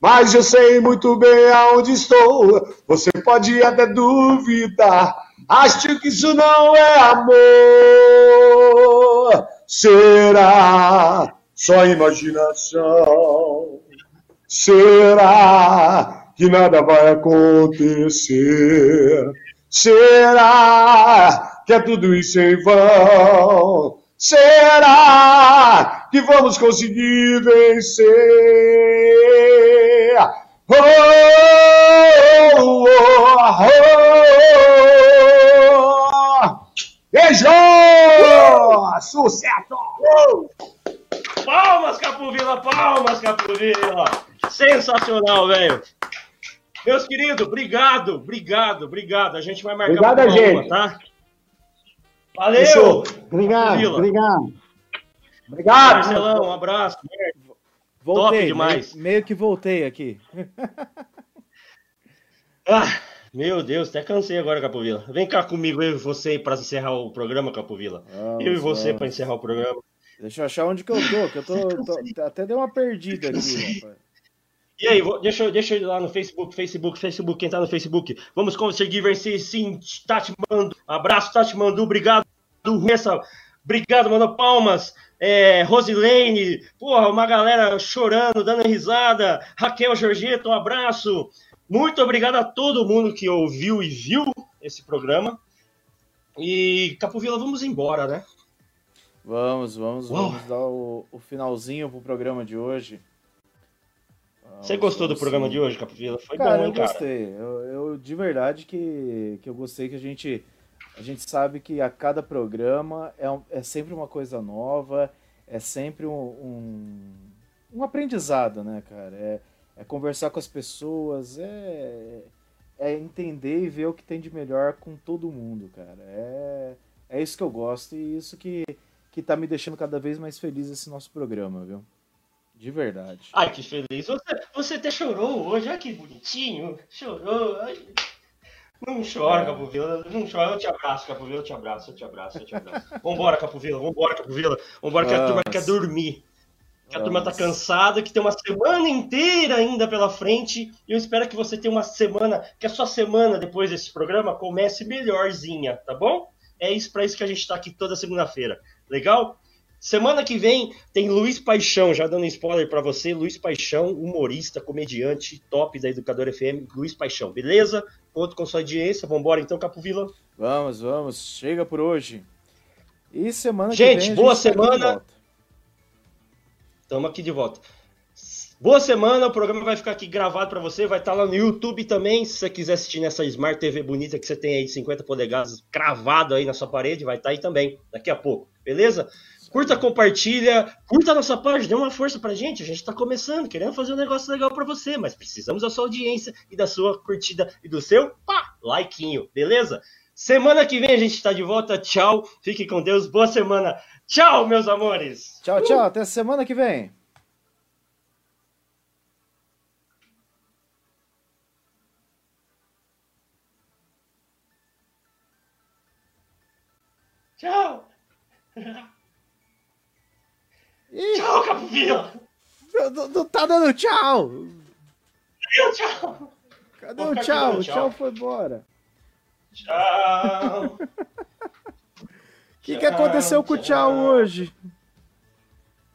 mas eu sei muito bem aonde estou. Você pode até duvidar. Acho que isso não é amor. Será só imaginação? Será que nada vai acontecer? Será que é tudo isso em vão? Será que vamos conseguir vencer? Oh, oh, oh, oh. Beijo! Sucesso! Palmas, Capovila, palmas, Capovila. Sensacional, velho. Meus queridos, obrigado, obrigado, obrigado. A gente vai marcar Obrigado a uma gente. uma, tá? Valeu! Fechou. Obrigado, Vila. obrigado. Obrigado! Marcelão, um abraço. Voltei, demais. Meio, meio que voltei aqui. [laughs] Ah, meu Deus, até cansei agora, Capovila. Vem cá comigo, eu e você, para encerrar o programa, Capovila. Vamos, eu e você para encerrar o programa. Deixa eu achar onde que eu tô, que eu tô, [laughs] tô- até deu uma perdida aqui, rapaz. E aí, vou- deixa, eu- deixa eu ir lá no Facebook, Facebook, Facebook, quem tá no Facebook. Vamos conseguir vencer sim, Tati Mandu. Abraço, Tati Mandu, obrigado, Ressa. Obrigado, mano, palmas. É, Rosilene, porra, uma galera chorando, dando risada. Raquel Georgeta, um abraço. Muito obrigado a todo mundo que ouviu e viu esse programa. E, Capovila, vamos embora, né? Vamos, vamos, vamos dar o, o finalzinho pro programa de hoje. Vamos, Você gostou do programa sim. de hoje, Capovila? Foi Cara, bom, eu hein, cara? gostei. Eu, eu de verdade que, que eu gostei que a gente a gente sabe que a cada programa é, um- é sempre uma coisa nova, é sempre um, um, um aprendizado, né, cara? É, é conversar com as pessoas, é, é entender e ver o que tem de melhor com todo mundo, cara. É, é isso que eu gosto e isso que, que tá me deixando cada vez mais feliz esse nosso programa, viu? De verdade. Ai, que feliz. Você, você até chorou hoje, olha que bonitinho. Chorou. Ai. Não chora, Capovila. Não chora. Eu te abraço, Capovila. Eu te abraço, eu te abraço, eu te abraço. Vambora, Capovila. Vambora, Capovila. Vambora, que a turma quer dormir. Que a turma tá cansada, que tem uma semana inteira ainda pela frente. E eu espero que você tenha uma semana, que a sua semana depois desse programa comece melhorzinha, tá bom? É isso para isso que a gente tá aqui toda segunda-feira. Legal? Semana que vem tem Luiz Paixão, já dando spoiler pra você, Luiz Paixão, humorista, comediante, top da Educador FM, Luiz Paixão, beleza? Conto com sua audiência, vambora então, Capovila. Vamos, vamos. Chega por hoje. E semana Gente, que vem a boa gente tá aqui de semana. Tamo aqui de volta. Boa semana, o programa vai ficar aqui gravado para você, vai estar tá lá no YouTube também, se você quiser assistir nessa Smart TV bonita que você tem aí de 50 polegadas cravado aí na sua parede, vai estar tá aí também, daqui a pouco, beleza? Curta, compartilha, curta a nossa página, dê uma força pra gente, a gente tá começando, querendo fazer um negócio legal para você, mas precisamos da sua audiência e da sua curtida e do seu pá, likeinho, beleza? Semana que vem a gente tá de volta, tchau, fique com Deus, boa semana, tchau, meus amores! Tchau, tchau, até semana que vem! Tchau! [laughs] Ih, tchau, Capivila! Não, não tá dando tchau! Cadê o tchau? Cadê o tchau? O tchau foi embora. Tchau! O [laughs] que, que aconteceu com o tchau hoje?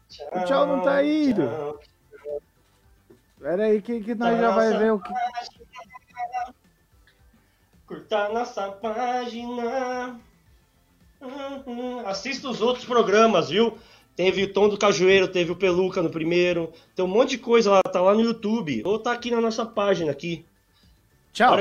Tchau, o tchau não tá indo. Tchau. Pera aí que, que nós já vai ver o que... Curta nossa página. Assista os outros programas, viu? Teve o Tom do Cajueiro, teve o Peluca no primeiro. Tem um monte de coisa lá, tá lá no YouTube. Ou tá aqui na nossa página aqui. Tchau.